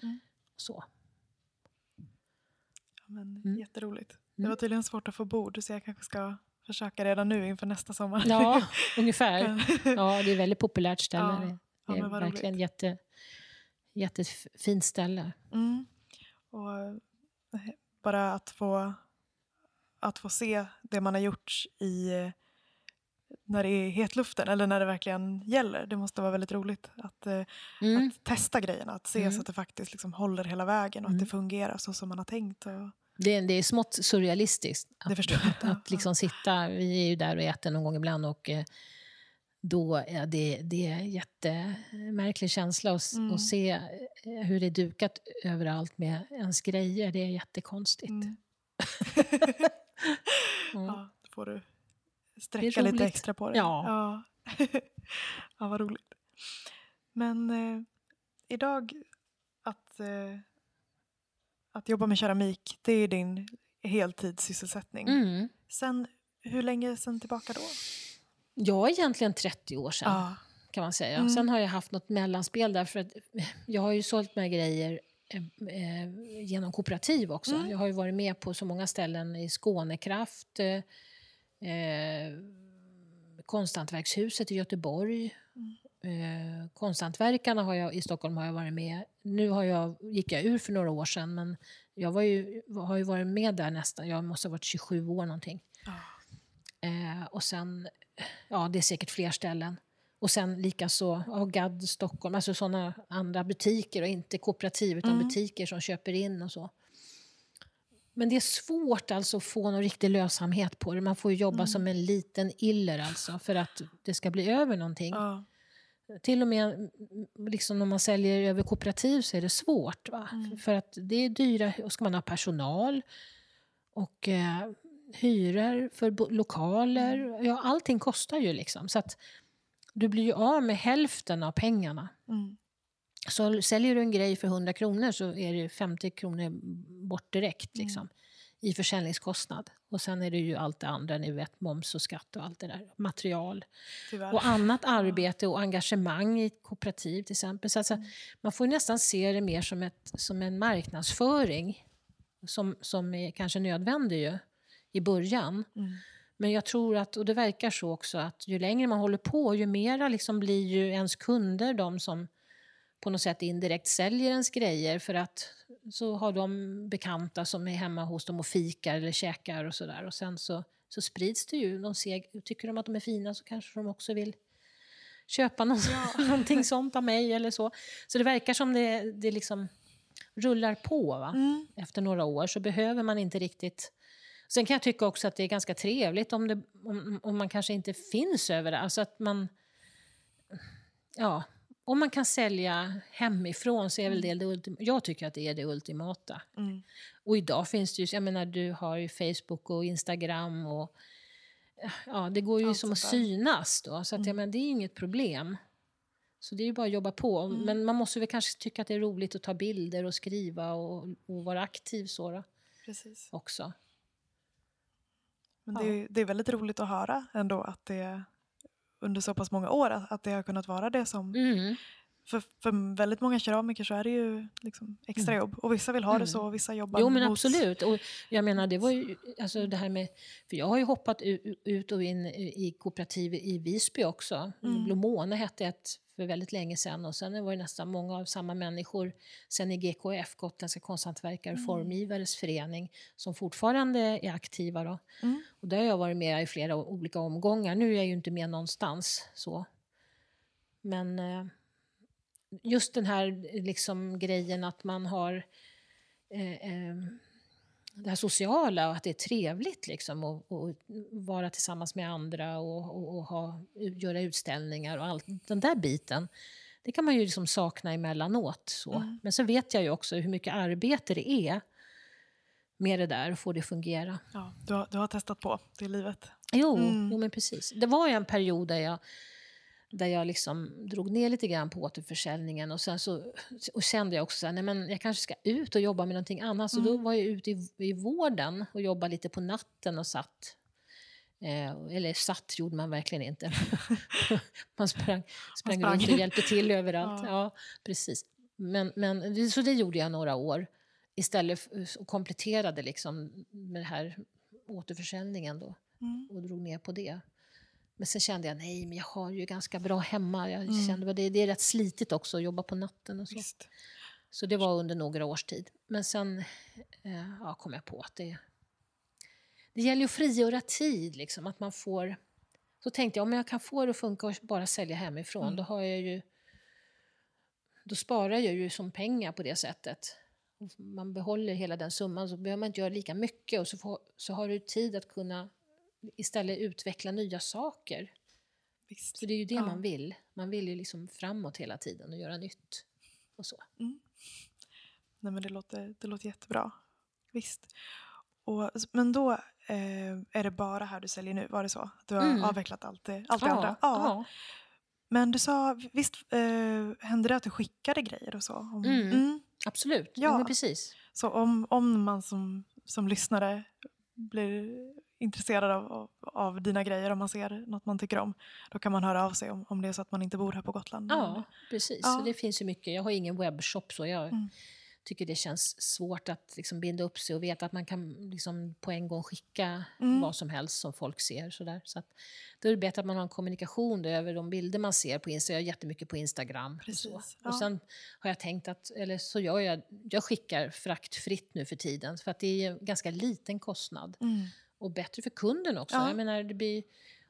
Mm. Så. Ja, men, mm. Jätteroligt. Det var tydligen svårt att få bord så jag kanske ska försöka redan nu inför nästa sommar. Ja, ungefär. Ja, det är väldigt populärt ställe. Ja, det är ja, verkligen jätte, jättefint ställe. Mm. Och eh, bara att få, att få se det man har gjort i när det är hetluften eller när det verkligen gäller. Det måste vara väldigt roligt att, eh, mm. att testa grejerna, att se mm. så att det faktiskt liksom håller hela vägen och mm. att det fungerar så som man har tänkt. Och... Det, är, det är smått surrealistiskt att, att, att liksom sitta, vi är ju där och äter någon gång ibland och eh, då är det, det är en jättemärklig känsla att, mm. att se eh, hur det är dukat överallt med ens grejer. Det är jättekonstigt. Mm. ja, då får du sträcka lite extra på det. Ja. Ja, ja vad roligt. Men eh, idag att, eh, att jobba med keramik, det är din heltidssysselsättning. Mm. Sen, hur länge sen tillbaka då? Ja, egentligen 30 år sedan. Ja. kan man säga. Mm. Sen har jag haft något mellanspel där för att jag har ju sålt mina grejer eh, eh, genom kooperativ också. Mm. Jag har ju varit med på så många ställen i Skånekraft, eh, eh, Konsthantverkshuset i Göteborg. Mm. Eh, konsthantverkarna har jag, i Stockholm har jag varit med. Nu har jag, gick jag ur för några år sedan men jag var ju, har ju varit med där nästan, jag måste ha varit 27 år någonting. Oh. Eh, och sen, ja det är säkert fler ställen. Och sen likaså ja, GAD Stockholm, alltså sådana andra butiker och inte kooperativ utan mm. butiker som köper in och så. Men det är svårt alltså att få någon riktig lönsamhet på det. Man får jobba mm. som en liten iller alltså för att det ska bli över någonting. Ja. Till och med liksom när man säljer över kooperativ så är det svårt. Va? Mm. För att det är dyra, och ska man ha personal och eh, hyror för lokaler. Mm. Ja, allting kostar ju liksom. Så att du blir ju av med hälften av pengarna. Mm. Så säljer du en grej för 100 kronor så är det 50 kronor bort direkt liksom, mm. I försäljningskostnad. Och sen är det ju allt det andra, ni vet moms och skatt och allt det där. Material. Tyvärr. Och annat arbete och engagemang i ett kooperativ till exempel. Så alltså, mm. Man får nästan se det mer som, ett, som en marknadsföring som, som är kanske nödvändig ju, i början. Mm. Men jag tror att, och det verkar så också, att ju längre man håller på ju mera liksom blir ju ens kunder de som på något sätt indirekt säljer ens grejer för att så har de bekanta som är hemma hos dem och fikar eller käkar och sådär. Och sen så, så sprids det ju. De ser, tycker de att de är fina så kanske de också vill köpa någon, ja. någonting sånt av mig eller så. Så det verkar som det, det liksom rullar på. Va? Mm. Efter några år så behöver man inte riktigt... Sen kan jag tycka också att det är ganska trevligt om, det, om, om man kanske inte finns över det. Alltså att man... Ja, om man kan sälja hemifrån så är väl mm. det, det ultimata. Jag tycker att det är det ultimata. Mm. Och idag finns det ju, jag menar du har ju Facebook och Instagram och ja, det går ju Allt som att synas då. Så att, mm. jag menar, det är inget problem. Så det är ju bara att jobba på. Mm. Men man måste väl kanske tycka att det är roligt att ta bilder och skriva och, och vara aktiv så då. Precis. Också. Men det är, det är väldigt roligt att höra ändå att det under så pass många år att, det har kunnat vara det som mm. För, för väldigt många keramiker så är det ju liksom extrajobb. Mm. Och vissa vill ha det så mm. och vissa jobbar Jo men mot... absolut. Och jag menar det var ju alltså det här med, för jag har ju hoppat ut och in i kooperativ i Visby också. Mm. Blomone hette ett för väldigt länge sedan och sen var det nästan många av samma människor sen i GKF, Gotländska konsthantverkare mm. formgivares förening, som fortfarande är aktiva. Då. Mm. Och där har jag varit med i flera olika omgångar. Nu är jag ju inte med någonstans så. Men eh, just den här liksom, grejen att man har eh, eh, det här sociala och att det är trevligt liksom att vara tillsammans med andra och, och, och, ha, göra utställningar och allt den där biten. Det kan man ju liksom sakna emellanåt. Så. Mm. Men så vet jag ju också hur mycket arbete det är med det där och få det att fungera. Ja, du, har, du har testat på det livet. Jo, mm. jo, men precis. Det var ju en period där jag där jag liksom drog ner lite grann på återförsäljningen och sen så och kände jag också att jag kanske ska ut och jobba med någonting annat. Så mm. då var jag ute i, i vården och jobbade lite på natten och satt Eh, eller satt gjorde man verkligen inte. man sprang, sprang, man sprang. runt och hjälpte till överallt. Ja. ja. precis. Men, men, så det gjorde jag några år istället och kompletterade liksom med det här återförsäljningen då mm. och drog ner på det. Men sen kände jag, nej, men jag har ju ganska bra hemma. Jag mm. kände, det, det är rätt slitigt också att jobba på natten och så. Visst. Så det var under några års tid. Men sen eh, ja, kom jag på att det, det gäller att frigöra tid, liksom, att man får... Så tänkte jag, om jag kan få det att funka och bara sälja hemifrån, mm. då har jag ju... Då sparar jag ju som pengar på det sättet. Man behåller hela den summan, så behöver man inte göra lika mycket och så, får, så har du tid att kunna istället utveckla nya saker. Visst. Så det är ju det ja. man vill. Man vill ju liksom framåt hela tiden och göra nytt. Och så. Mm. Nej, men det, låter, det låter jättebra. Visst. Och, men då eh, är det bara här du säljer nu? Var det så? Du har mm. avvecklat allt det, allt det ja, andra? Ja. ja. Men du sa, visst eh, hände det att du skickade grejer och så? Om, mm. Mm. Absolut, ja. men precis. Så om, om man som, som lyssnare blir intresserad av, av, av, dina grejer, om man ser något man tycker om, då kan man höra av sig om, om det är så att man inte bor här på Gotland. Ja, precis. Ja. det finns ju mycket. Jag har ingen webbshop så jag mm. Tycker det känns svårt att liksom binda upp sig och veta att man kan liksom på en gång skicka mm. vad som helst som folk ser. Sådär. Så att, då är det bättre att man har en kommunikation över de bilder man ser på Instagram. Jag är jättemycket på Instagram. Precis. Och, så. Ja. och sen har jag tänkt att, eller så gör jag, jag skickar fraktfritt nu för tiden för att det är en ganska liten kostnad. Mm och bättre för kunden också. Ja. Jag menar, det blir,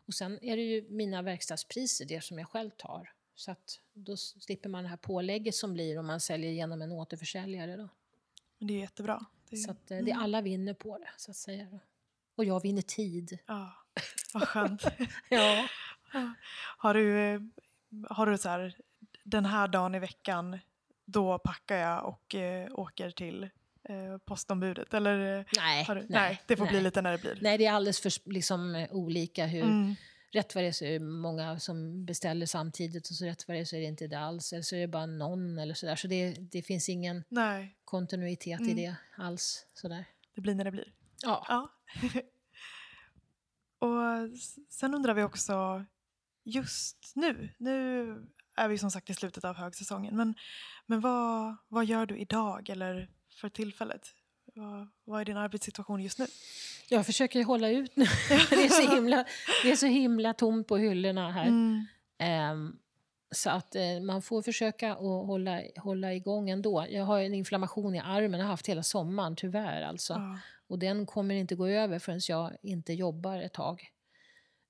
och sen är det ju mina verkstadspriser, det som jag själv tar. Så att då slipper man det här pålägget som blir om man säljer genom en återförsäljare. Då. Det är jättebra. Det är, så att, mm. det alla vinner på det, så att säga. Då. Och jag vinner tid. Ja, vad skönt. ja. Har du, eh, har du så här, den här dagen i veckan, då packar jag och äh, åker till eh, postombudet? Eller, eh, nej, du, nej, nej, det får nej. bli lite när det blir. Nej, det är alldeles för liksom, eh, olika hur... Mm. Rätt vad det är så är det många som beställer samtidigt och så rätt vad det är så är det inte det alls. Eller så är det bara någon eller sådär. Så det, det finns ingen nej. kontinuitet mm. i det alls. Sådär. Det blir när det blir. Ja. ja. och sen undrar vi också, just nu, nu är vi som sagt i slutet av högsäsongen, men, men vad, vad gör du idag eller för tillfället? Vad, vad är din arbetssituation just nu? Jag försöker hålla ut nu. det, är så himla, det är så himla tomt på hyllorna här. Mm. Um, så att eh, man får försöka att hålla, hålla igång ändå. Jag har en inflammation i armen, jag har haft hela sommaren tyvärr. Alltså. Ja. Och den kommer inte gå över förrän jag inte jobbar ett tag.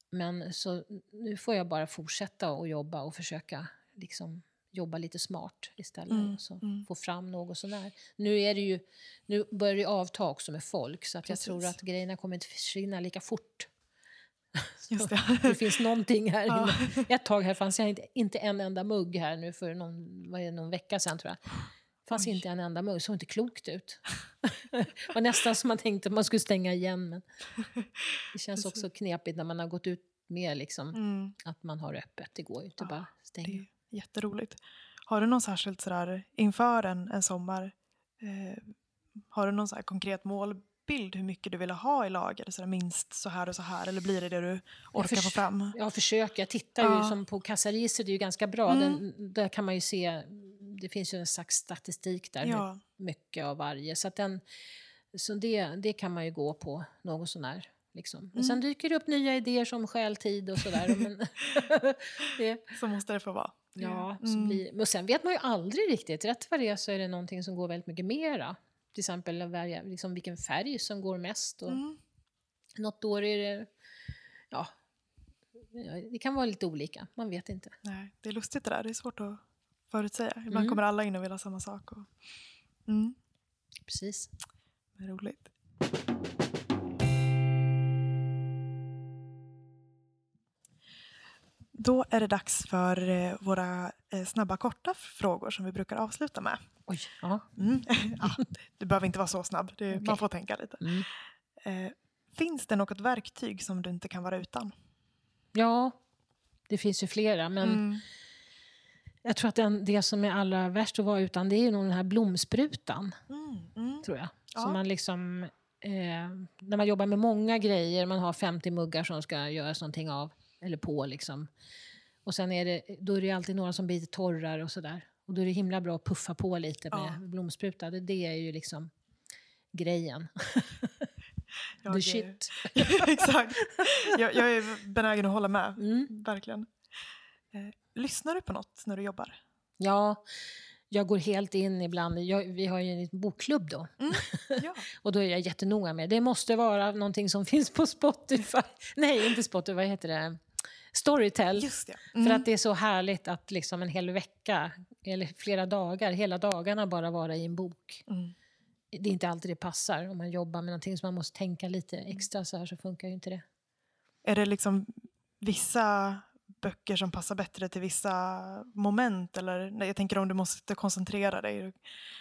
Men så nu får jag bara fortsätta att jobba och försöka liksom jobba lite smart istället. Mm, så mm. Få fram något sånär. Nu, är det ju, nu börjar det avta också med folk så att jag tror att grejerna kommer inte försvinna lika fort. Just det. det finns någonting här. Ja. Ett tag här fanns inte, inte en enda mugg här nu för någon, vad är det, någon vecka sedan tror jag. Det fanns Oj. inte en enda mugg, såg inte klokt ut. det var nästan som man tänkte att man skulle stänga igen. Men det känns också knepigt när man har gått ut med liksom, mm. att man har öppet. Det går ju inte ja, bara stänga. Jätteroligt. Har du någon särskilt sådär inför en, en sommar, eh, har du någon så konkret målbild hur mycket du vill ha i lager? Så minst så här och så här eller blir det det du orkar få fram? Jag försöker. Jag tittar ja. ju som på kassaregistret, det är ju ganska bra. Mm. Den, där kan man ju se, det finns ju en slags statistik där, ja. mycket av varje. Så, den, så det, det kan man ju gå på någon sån här Liksom. Men mm. sen dyker det upp nya idéer som stjäl tid och sådär. men Så måste det få vara. Ja, mm. blir, men sen vet man ju aldrig riktigt. Rätt vad det är så är det någonting som går väldigt mycket mera. Till exempel liksom vilken färg som går mest. Och mm. Något år är det... Ja, det kan vara lite olika. Man vet inte. Nej, det är lustigt det där. Det är svårt att förutsäga. Ibland mm. kommer alla in och vill ha samma sak. Och... Mm. Precis. Är roligt. Då är det dags för eh, våra eh, snabba korta frågor som vi brukar avsluta med. Oj, ja. Mm. ja, du behöver inte vara så snabb, det, Okej. man får tänka lite. Mm. Eh, finns det något verktyg som du inte kan vara utan? ja, det finns ju flera. Men Mm. jag tror att den, det som är allra värst att vara utan det är ju nog den här blomsprutan. Mm. Mm. tror jag. Ja. Så man liksom, eh, när man jobbar med många grejer, man har 50 muggar som ska göras någonting av, eller på liksom. Och sen är det, då är det alltid några som blir lite torrare och sådär. Och då är det himla bra att puffa på lite med Ja. blomspruta. Det, det är ju liksom grejen. Jag The är- shit. Exakt. Jag, jag är benägen att hålla med. Mm. Verkligen. Eh, lyssnar du på något när du jobbar? Ja, jag går helt in ibland. Jag, vi har ju en liten bokklubb då. Ja. Och då är jag jättenoga med det måste vara någonting som finns på Spotify. Nej, inte Spotify, vad heter det? Storytel. Det. För Mm. att det är så härligt att liksom en hel vecka, eller flera dagar, hela dagarna bara vara i en bok. Mm. Det är inte alltid det passar. Om man jobbar med någonting som man måste tänka lite extra så här så funkar ju inte det. Är det liksom vissa böcker som passar bättre till vissa moment? Eller, jag tänker om du måste koncentrera dig.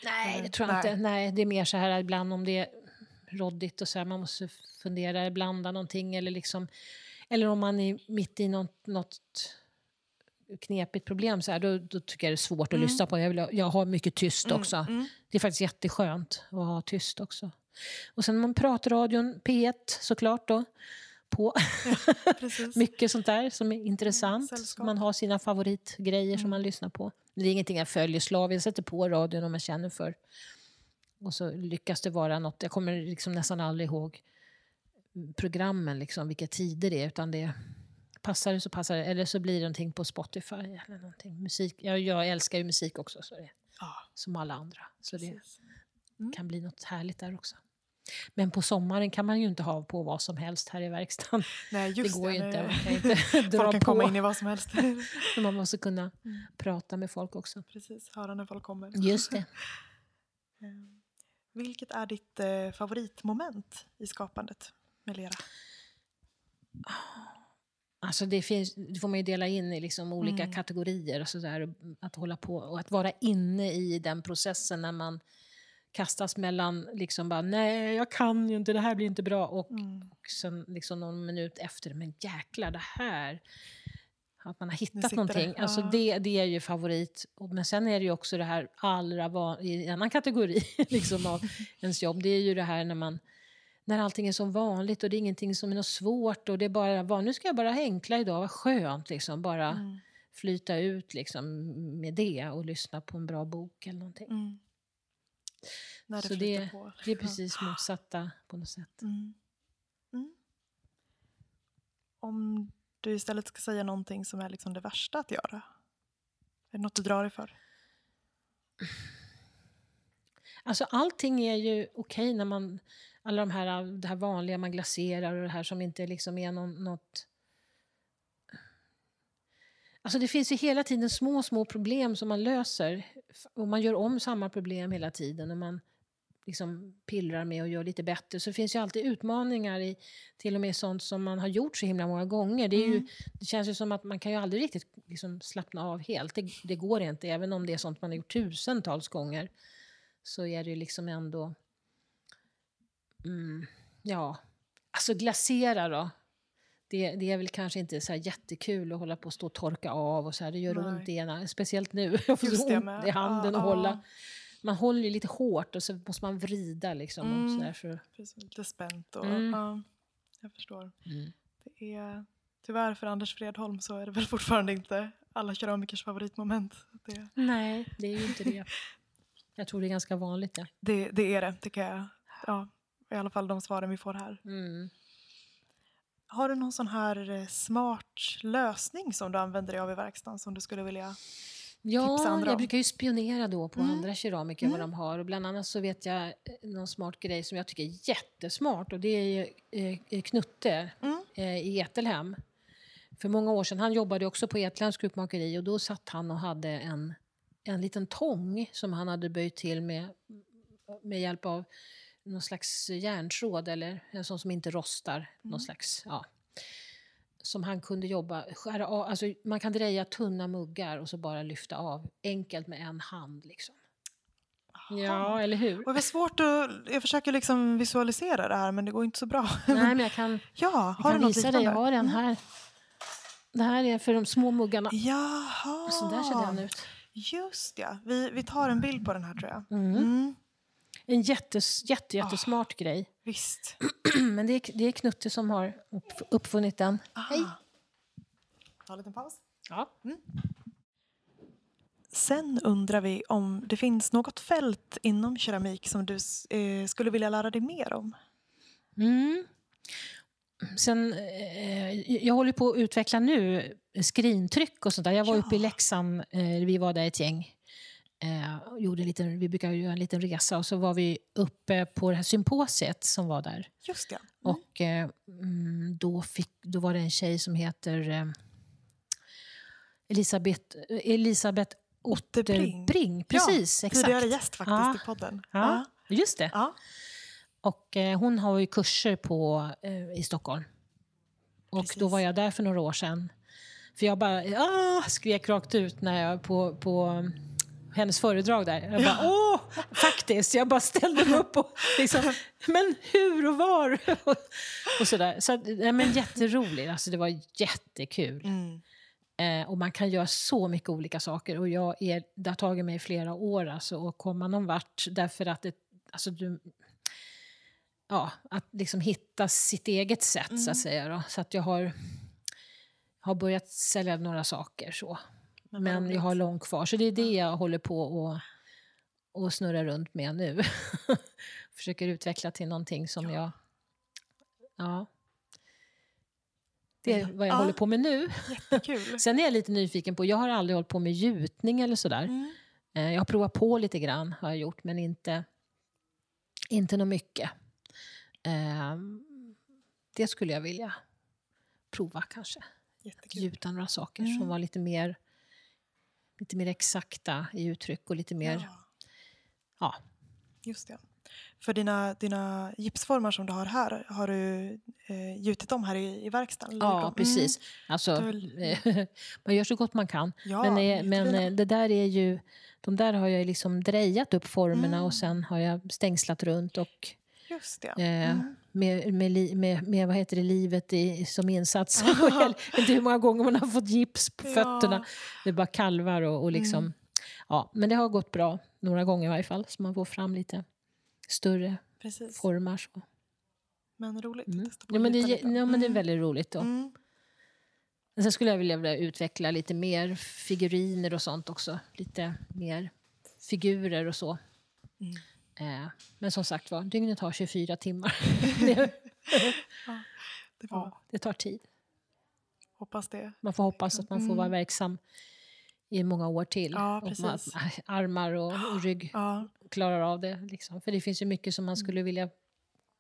Nej, Eh, det tror jag nej. inte. Nej, det är mer så här ibland om det är råddigt och så här, man måste fundera, blanda någonting eller liksom eller om man är mitt i något, något knepigt problem så här, då, då tycker jag det är svårt att Mm. lyssna på. Jag, vill, jag har mycket tyst Mm, också. mm. Det är faktiskt jätteskönt att ha tyst också. Och sen man pratradion, P1 såklart då. På Precis. mycket sånt där som är intressant. sällskap. man har sina favoritgrejer som Mm. man lyssnar på. Det är ingenting jag följer slaviskt. Jag sätter på radion om jag känner för. Och så lyckas det vara något. Jag kommer liksom nästan aldrig ihåg programmen, liksom, vilka tider det är. Utan det passar det så passar det. Eller så blir det någonting på Spotify. Eller någonting. Musik. Jag, jag älskar ju musik också. Så det, Ja, som alla andra. Så det precis. kan bli något härligt där också. Men på sommaren kan man ju inte ha på vad som helst här i verkstaden. Nej, det går ju det. inte. nej. Man kan inte dra Folk kan på. komma in i vad som helst. Man måste kunna Mm. prata med folk också. Precis, höra när folk kommer. Just det. Eh, Vilket är ditt eh, favoritmoment i skapandet med lera? Alltså det, finns, det får man ju dela in i liksom olika Mm. kategorier. Och så där, att hålla på och att vara inne i den processen när man kastas mellan liksom bara nej jag kan ju inte, det här blir inte bra och, Mm. och sen liksom någon minut efter, men jäklar det här att man har hittat någonting. det, Alltså det, det är ju favorit. Men sen är det ju också det här allra van, i en annan kategori liksom av ens jobb. Det är ju det här när man när allting är som vanligt och det är ingenting som är något svårt och det är bara nu ska jag bara hänkla idag, vad skönt liksom bara Mm. flyta ut liksom med det och lyssna på en bra bok eller någonting. Mm. När det Så det- på. Det är precis motsatta på något sätt. Mm. Mm. Om du istället ska säga någonting som är liksom det värsta att göra. Är det något du drar dig för? Alltså allting är ju okej när man, alla de här, det här vanliga man glaserar och det här som inte liksom är någon, något Alltså det finns ju hela tiden små, små problem som man löser. Och man gör om samma problem hela tiden. Och man liksom pillrar med och gör lite bättre. Så det finns ju alltid utmaningar i till och med sånt som man har gjort så himla många gånger. Det, är ju, Mm. det känns ju som att man kan ju aldrig riktigt liksom slappna av helt. Det, det går inte. Även om det är sånt man har gjort tusentals gånger. Så är det ju liksom ändå... Mm, ja, alltså glasera då. Det, det är väl kanske inte så jättekul att hålla på och stå och torka av och så här. Det gör Nej. ont i ena, speciellt nu. Jag får så det ont i handen och ja. hålla. Man håller ju lite hårt och så måste man vrida liksom. Och Mm. så där för, Precis, lite spänt och Mm. ja, jag förstår. mm. Det är, tyvärr för Anders Fredholm så är det väl fortfarande inte alla keramikers favoritmoment. Det, Nej, det är ju inte det. Jag tror det är ganska vanligt. Ja. det, det är det, tycker jag. Ja, I alla fall de svaren vi får här. Mm. Har du någon sån här eh, smart lösning som du använder dig av i verkstaden som du skulle vilja Ja, jag brukar ju spionera då på Mm. andra keramiker vad de har. Och bland annat så vet jag eh, någon smart grej som jag tycker är jättesmart. Och det är ju eh, Knutte Mm. i Etelhem. För många år sedan, han jobbade också på Etlehems krukmakeri och då satt han och hade en, en liten tång som han hade böjt till med, med hjälp av någon slags järntråd eller en sån som inte rostar. Någon slags, ja. som han kunde jobba, skära av, alltså man kan dreja tunna muggar och så bara lyfta av enkelt med en hand. Liksom. Ja, eller hur? Och det var svårt att, jag försöker liksom visualisera det här men det går inte så bra. Nej, men jag kan, ja, jag kan visa dig. Jag har en Mm. här. Det här är för de små muggarna. Jaha. Så där ser den ut. Just ja, vi, vi tar en bild på den här tror jag. Mm. Mm. En jättes, jätte, jättesmart grej. Visst. Men det är, det är Knutte som har upp, uppfunnit den. Hej! Aha. Ta en liten paus. Ja. Sen undrar vi om det finns något fält inom keramik som du eh, skulle vilja lära dig mer om? Mm. Sen, eh, jag håller på att utveckla nu skrintryck och sånt där. Jag var Ja. uppe i Leksand, eh, vi var där ett gäng. Eh, gjorde en liten, vi brukar göra en liten resa och så var vi uppe på det här symposiet som var där. Just det. Mm. Och eh, mm, då, fick, då var det en tjej som heter eh, Elisabeth, Elisabeth Otterbring. Otterbring. Precis, ja, exakt. Tidigare gäst faktiskt Ja. i podden. Ja, just det. Ja. Och eh, hon har ju kurser på, eh, i Stockholm. Och Precis. då var jag där för några år sedan. För jag bara ah, skrek rakt ut när jag på, på hennes föredrag där. Jag bara åh, faktiskt. Jag bara ställde mig upp och liksom, men hur och var? och sådär. Så nej, men jätteroligt. Alltså det var jättekul. Mm. Eh, och man kan göra så mycket olika saker. Och jag är, det har tagit mig flera år alltså, att komma någon vart. Därför att det, alltså, du, ja, att liksom hitta sitt eget sätt så att säga. Då. Så att jag har, har börjat sälja några saker så. Men jag har långt kvar. Så det är det jag håller på och, och snurra runt med nu. Försöker utveckla till någonting som jag... Ja. Det är vad jag Ja. håller på med nu. Jättekul. Sen är jag lite nyfiken på, jag har aldrig hållit på med gjutning eller sådär. Mm. Eh, Jag har provat på lite grann, har jag gjort, men inte, inte något mycket. Eh, Det skulle jag vilja prova kanske. Jättekul. Gjuta några saker Mm. som var lite mer, lite mer exakta i uttryck och lite mer... Ja, Ja. just det. För dina, dina gipsformar som du har här, har du eh, gjutit dem här i, i verkstaden? Ja, dem? precis. Alltså, man gör så gott man kan. Ja, men eh, men eh, det där är ju... De där har jag liksom drejat upp formerna Mm. och sen har jag stängslat runt och Just det. eh, Mm. Med, med, med, med vad heter det, livet i, som insats. Jag vet inte hur många gånger man har fått gips på Ja. fötterna. Det är bara kalvar och, och liksom... Mm. Ja, men det har gått bra, några gånger i varje fall. Så man får fram lite större Precis. formar. Så. Men roligt Mm. Ja, men det, lite. ja, men det är Mm. väldigt roligt. Då. Mm. Sen skulle jag vilja, vilja utveckla lite mer figuriner och sånt också. Lite mer figurer och så. Mm. Eh, men som sagt var, dygnet har 24 timmar. det, Det ja, det tar tid. hoppas det. Man får hoppas att man får vara Mm. verksam i många år till. Ja, och man, armar och, och rygg Ja, klarar av det. Liksom. För det finns ju mycket som man skulle vilja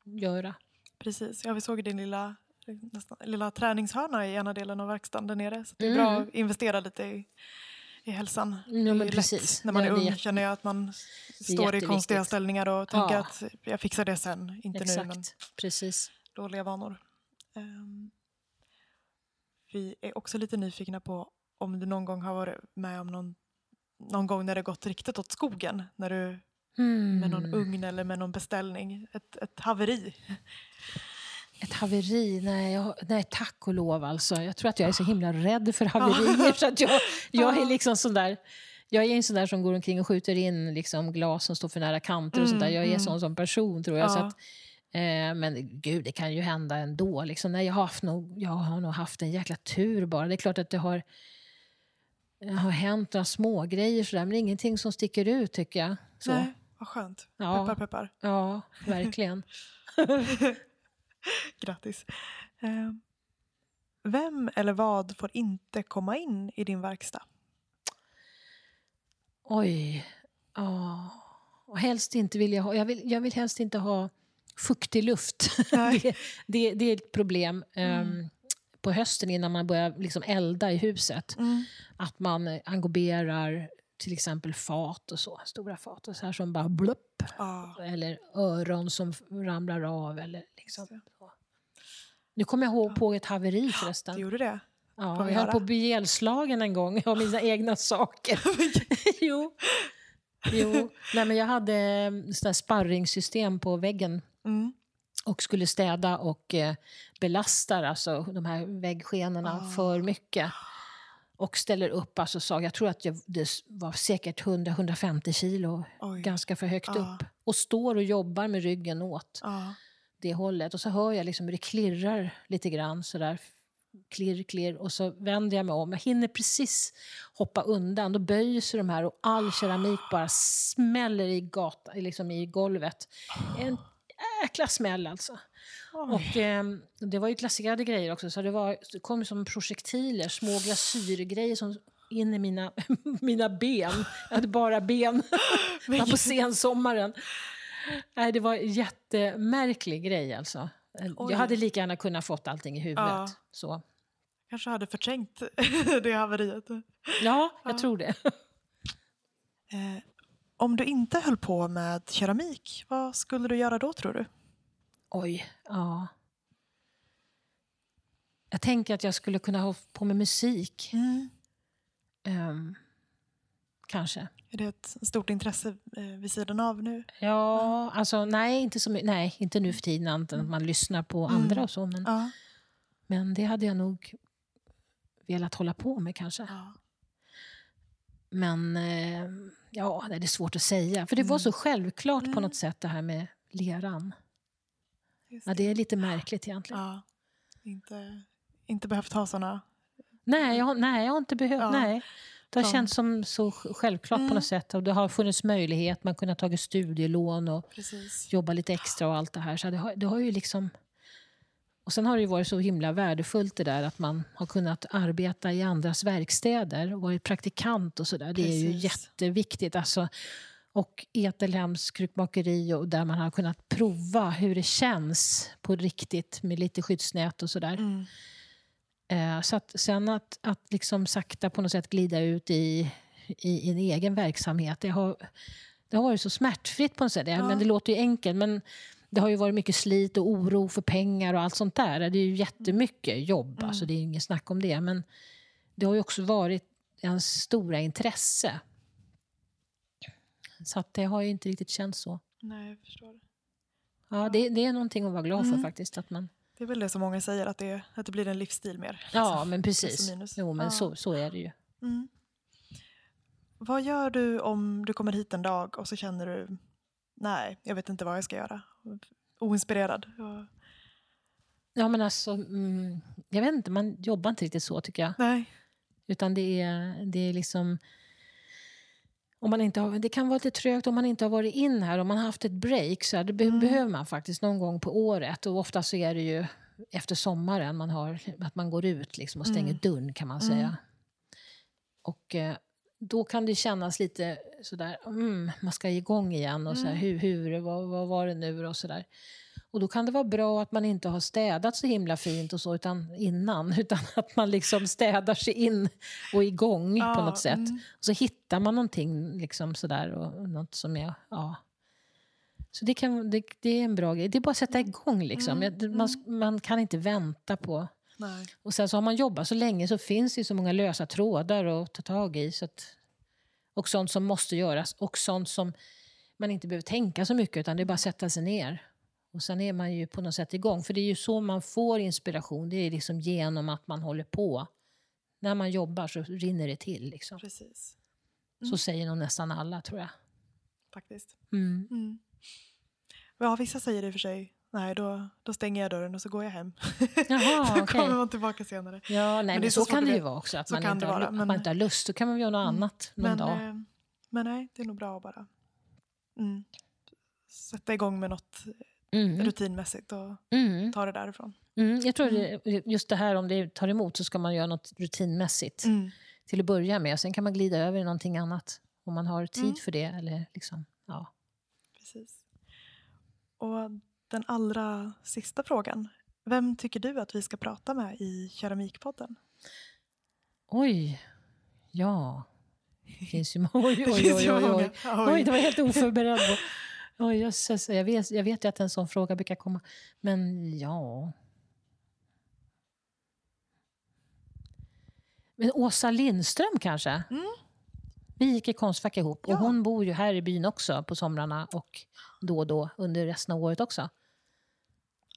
göra. precis. Ja, vi såg din lilla, nästan, lilla träningshörna i ena delen av verkstaden där nere. Så det är Mm. bra att investera lite i, i hälsan. Ja, men precis. När man Ja, är ung känner jag att man står i konstiga ställningar och tänker Ja. att jag fixar det sen, inte Exakt, nu. Men precis. dåliga vanor. Ehm, vi är också lite nyfikna på om du någon gång har varit med om någon, någon gång när det gått riktigt åt skogen. När du med någon Mm. ugn eller med någon beställning. Ett, ett haveri. Ett haveri? Nej, jag, nej, tack och lov alltså. Jag tror att jag är så himla rädd för haverier så att jag, jag är liksom sån där... Jag är en sån där som går omkring och skjuter in liksom glas som står för nära kanter och sånt där. Jag är Mm, sån som person tror jag. Så att, eh, men gud, det kan ju hända ändå. Liksom. Nej, jag, har haft nog, jag har nog haft en jäkla tur bara. Det är klart att det har, har hänt några små grejer sådär, men ingenting som sticker ut tycker jag. Så. Nej, vad skönt. Ja. Peppar peppar. Ja, verkligen. Grattis. Ehm, vem eller vad får inte komma in i din verkstad? Oj. Ja. Och helst inte vill jag ha... Jag vill, jag vill helst inte ha fuktig luft. Det, det, det är ett problem. ehm, på hösten innan man börjar liksom elda i huset. Mm. Att man engoberar till exempel fat och så. Stora fat och så här som bara blupp. Ja, Eller öron som ramlar av. Eller liksom. Nu kommer jag ihåg på ett haveri förresten. gjorde det? Ja, jag höll på att bli ihjälslagen en gång av mina egna saker. jo. jo. Nej, men jag hade eh, sån där sparringssystem på väggen Mm. och skulle städa och eh, belastar alltså de här väggskenorna Ah. för mycket. Och ställer upp, alltså sa, jag tror att jag, det var säkert 100-150 kilo, Oj. ganska för högt Ah. upp. Och står och jobbar med ryggen åt Ja. det hållet. Och så hör jag liksom hur det klirrar lite grann sådär. Klirr, klirr. Och så vänder jag mig om. Jag hinner precis hoppa undan. Då böjer sig de här och all keramik bara smäller i, gata, liksom i golvet. En jäkla smäll alltså. Oj. Och eh, det var ju glaserade grejer också. Så det, var, det kom som projektiler, små glasyrgrejer som in i mina, mina ben. Jag hade bara ben. Det var på sensommaren. Nej, det var en jättemärklig grej alltså. Oj. Jag hade lika gärna kunnat fått allting i huvudet. Ja. Så. Kanske hade förträngt det haveriet. Ja, jag Ja. tror det. Eh, om du inte höll på med keramik, vad skulle du göra då tror du? Oj, ja. Jag tänker att jag skulle kunna ha på med musik. Ehm, kanske. Är det ett stort intresse eh, vid sidan av nu? Ja, alltså nej inte, så, nej, inte nu för tiden, annat än att man lyssnar på Mm. andra och så. Men, Ja. men det hade jag nog velat hålla på med kanske. ja. Men eh, ja, det är svårt att säga. För det var Mm. så självklart på Mm. något sätt det här med leran. Just Ja, det är lite märkligt egentligen. ja. Inte, inte behövt ha såna... Nej, jag, har- nej, jag har inte behövt. Ja. Nej. Det har känts som så sj- självklart på Mm. något sätt. Och det har funnits möjlighet. Man kunde ha tagit studielån och Precis. jobba lite extra och allt det här. Så det har, det har ju liksom... Och sen har det ju varit så himla värdefullt det där att man har kunnat arbeta i andras verkstäder och varit praktikant och sådär. Det är ju jätteviktigt. Alltså, och Etelhems krukmakeri och där man har kunnat prova hur det känns på riktigt med lite skyddsnät och sådär. Mm. Eh, så att, sen att, att liksom sakta på något sätt glida ut i, i, en egen verksamhet, det har, det har varit så smärtfritt på något sätt. Ja. Men det låter ju enkelt, men det har ju varit mycket slit och oro för pengar och allt sånt där. Det är ju jättemycket jobb, Mm. alltså det är inget snack om det. Men det har ju också varit en stora intresse. Så det har ju inte riktigt känts så. Nej, jag förstår. Ja, det, det är någonting att vara glad för Mm. faktiskt. Att man, Det är väl det som många säger, att det, att det blir en livsstil mer. ja, liksom. men precis. Jo, men Ja. så, så är det ju. Mm. Vad gör du om du kommer hit en dag och så känner du nej, jag vet inte vad jag ska göra. Oinspirerad. Ja. Ja, men alltså, mm, jag vet inte, man jobbar inte riktigt så tycker jag. Nej. Utan det är, det är liksom... Om man inte har, det kan vara lite trögt om man inte har varit in här, om man har haft ett break. Så här, det be, Mm. behöver man faktiskt någon gång på året. Och ofta så är det ju efter sommaren man har, att man går ut liksom och stänger Mm. dörren kan man Mm. säga. Och eh, då kan det kännas lite sådär, mm, man ska igång igen och så här, Mm. hur, hur vad, vad var det nu och sådär. Och då kan det vara bra att man inte har städat så himla fint och så utan innan, utan att man liksom städar sig in och igång på Ja, något sätt. mm. Och så hittar man någonting liksom sådär och något som är, ja. Så det, kan, det, det är en bra grej. Det är bara att sätta igång liksom. Mm, Man, man kan inte vänta på Nej. och sen så har man jobbat så länge så finns det så många lösa trådar att ta tag i. Så att, och sånt som måste göras och sånt som man inte behöver tänka så mycket utan det är bara att sätta sig ner. Och sen är man ju på något sätt igång. För det är ju så man får inspiration. Det är liksom genom att man håller på. När man jobbar så rinner det till. Liksom. Precis. Så Mm. säger nog nästan alla tror jag. Faktiskt. Mm. Mm. Ja, vissa säger det i och för sig. Nej, då, då stänger jag dörren och så går jag hem. Jaha, så kommer man tillbaka senare. Ja, nej, men, det är så, så kan det ju vara också. Att, Så man inte, har, vara, att men- man inte har lust. Då kan man göra något Mm. annat någon Men, dag. eh, men nej, det är nog bra att bara mm, sätta igång med något Mm. rutinmässigt och Mm. ta det därifrån. Mm, jag tror det, just det här om det tar emot så ska man göra något rutinmässigt Mm. till att börja med. Sen kan man glida över i någonting annat om man har tid Mm. för det. Eller liksom, ja. Precis. Och den allra sista frågan. Vem tycker du att vi ska prata med i Keramikpodden? Oj, ja. Det finns ju. Oj, oj, oj, oj, oj. oj, det var helt oförberedd. Oh, jösses, jag, vet, jag vet ju att en sån fråga brukar komma. Men ja... Men Åsa Lindström kanske? Mm. Vi gick i Konstfack ihop och hon bor ju här i byn också på somrarna och då och då under resten av året också.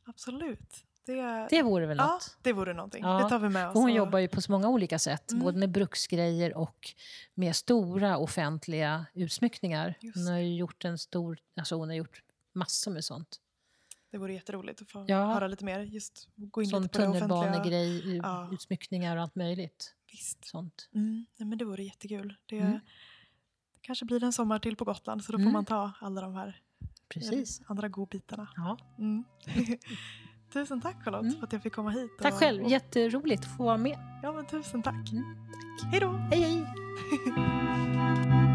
Absolut. Det, Det vore väl ja, något? det vore någonting. Ja, Det tar vi med oss. Hon och- jobbar ju på så många olika sätt, Mm. både med bruksgrejer och med stora offentliga utsmyckningar. Just Hon har ju gjort en stor, alltså hon har gjort massor med sånt. Det vore jätteroligt att få Ja. höra lite mer. Just gå in offentliga. tunnelbanegrej, Ja. utsmyckningar och allt möjligt. Visst. Sånt. Mm. Nej, men det vore jättekul. Det, Mm. det kanske blir en sommar till på Gotland så då får Mm. man ta alla de här Precis. andra godbitarna. Ja. Tusen tack Charlotte Mm. för att jag fick komma hit. Tack och- själv, och- jätteroligt att få vara med. Ja, men tusen tack. Mm, Hej då! Hej hej!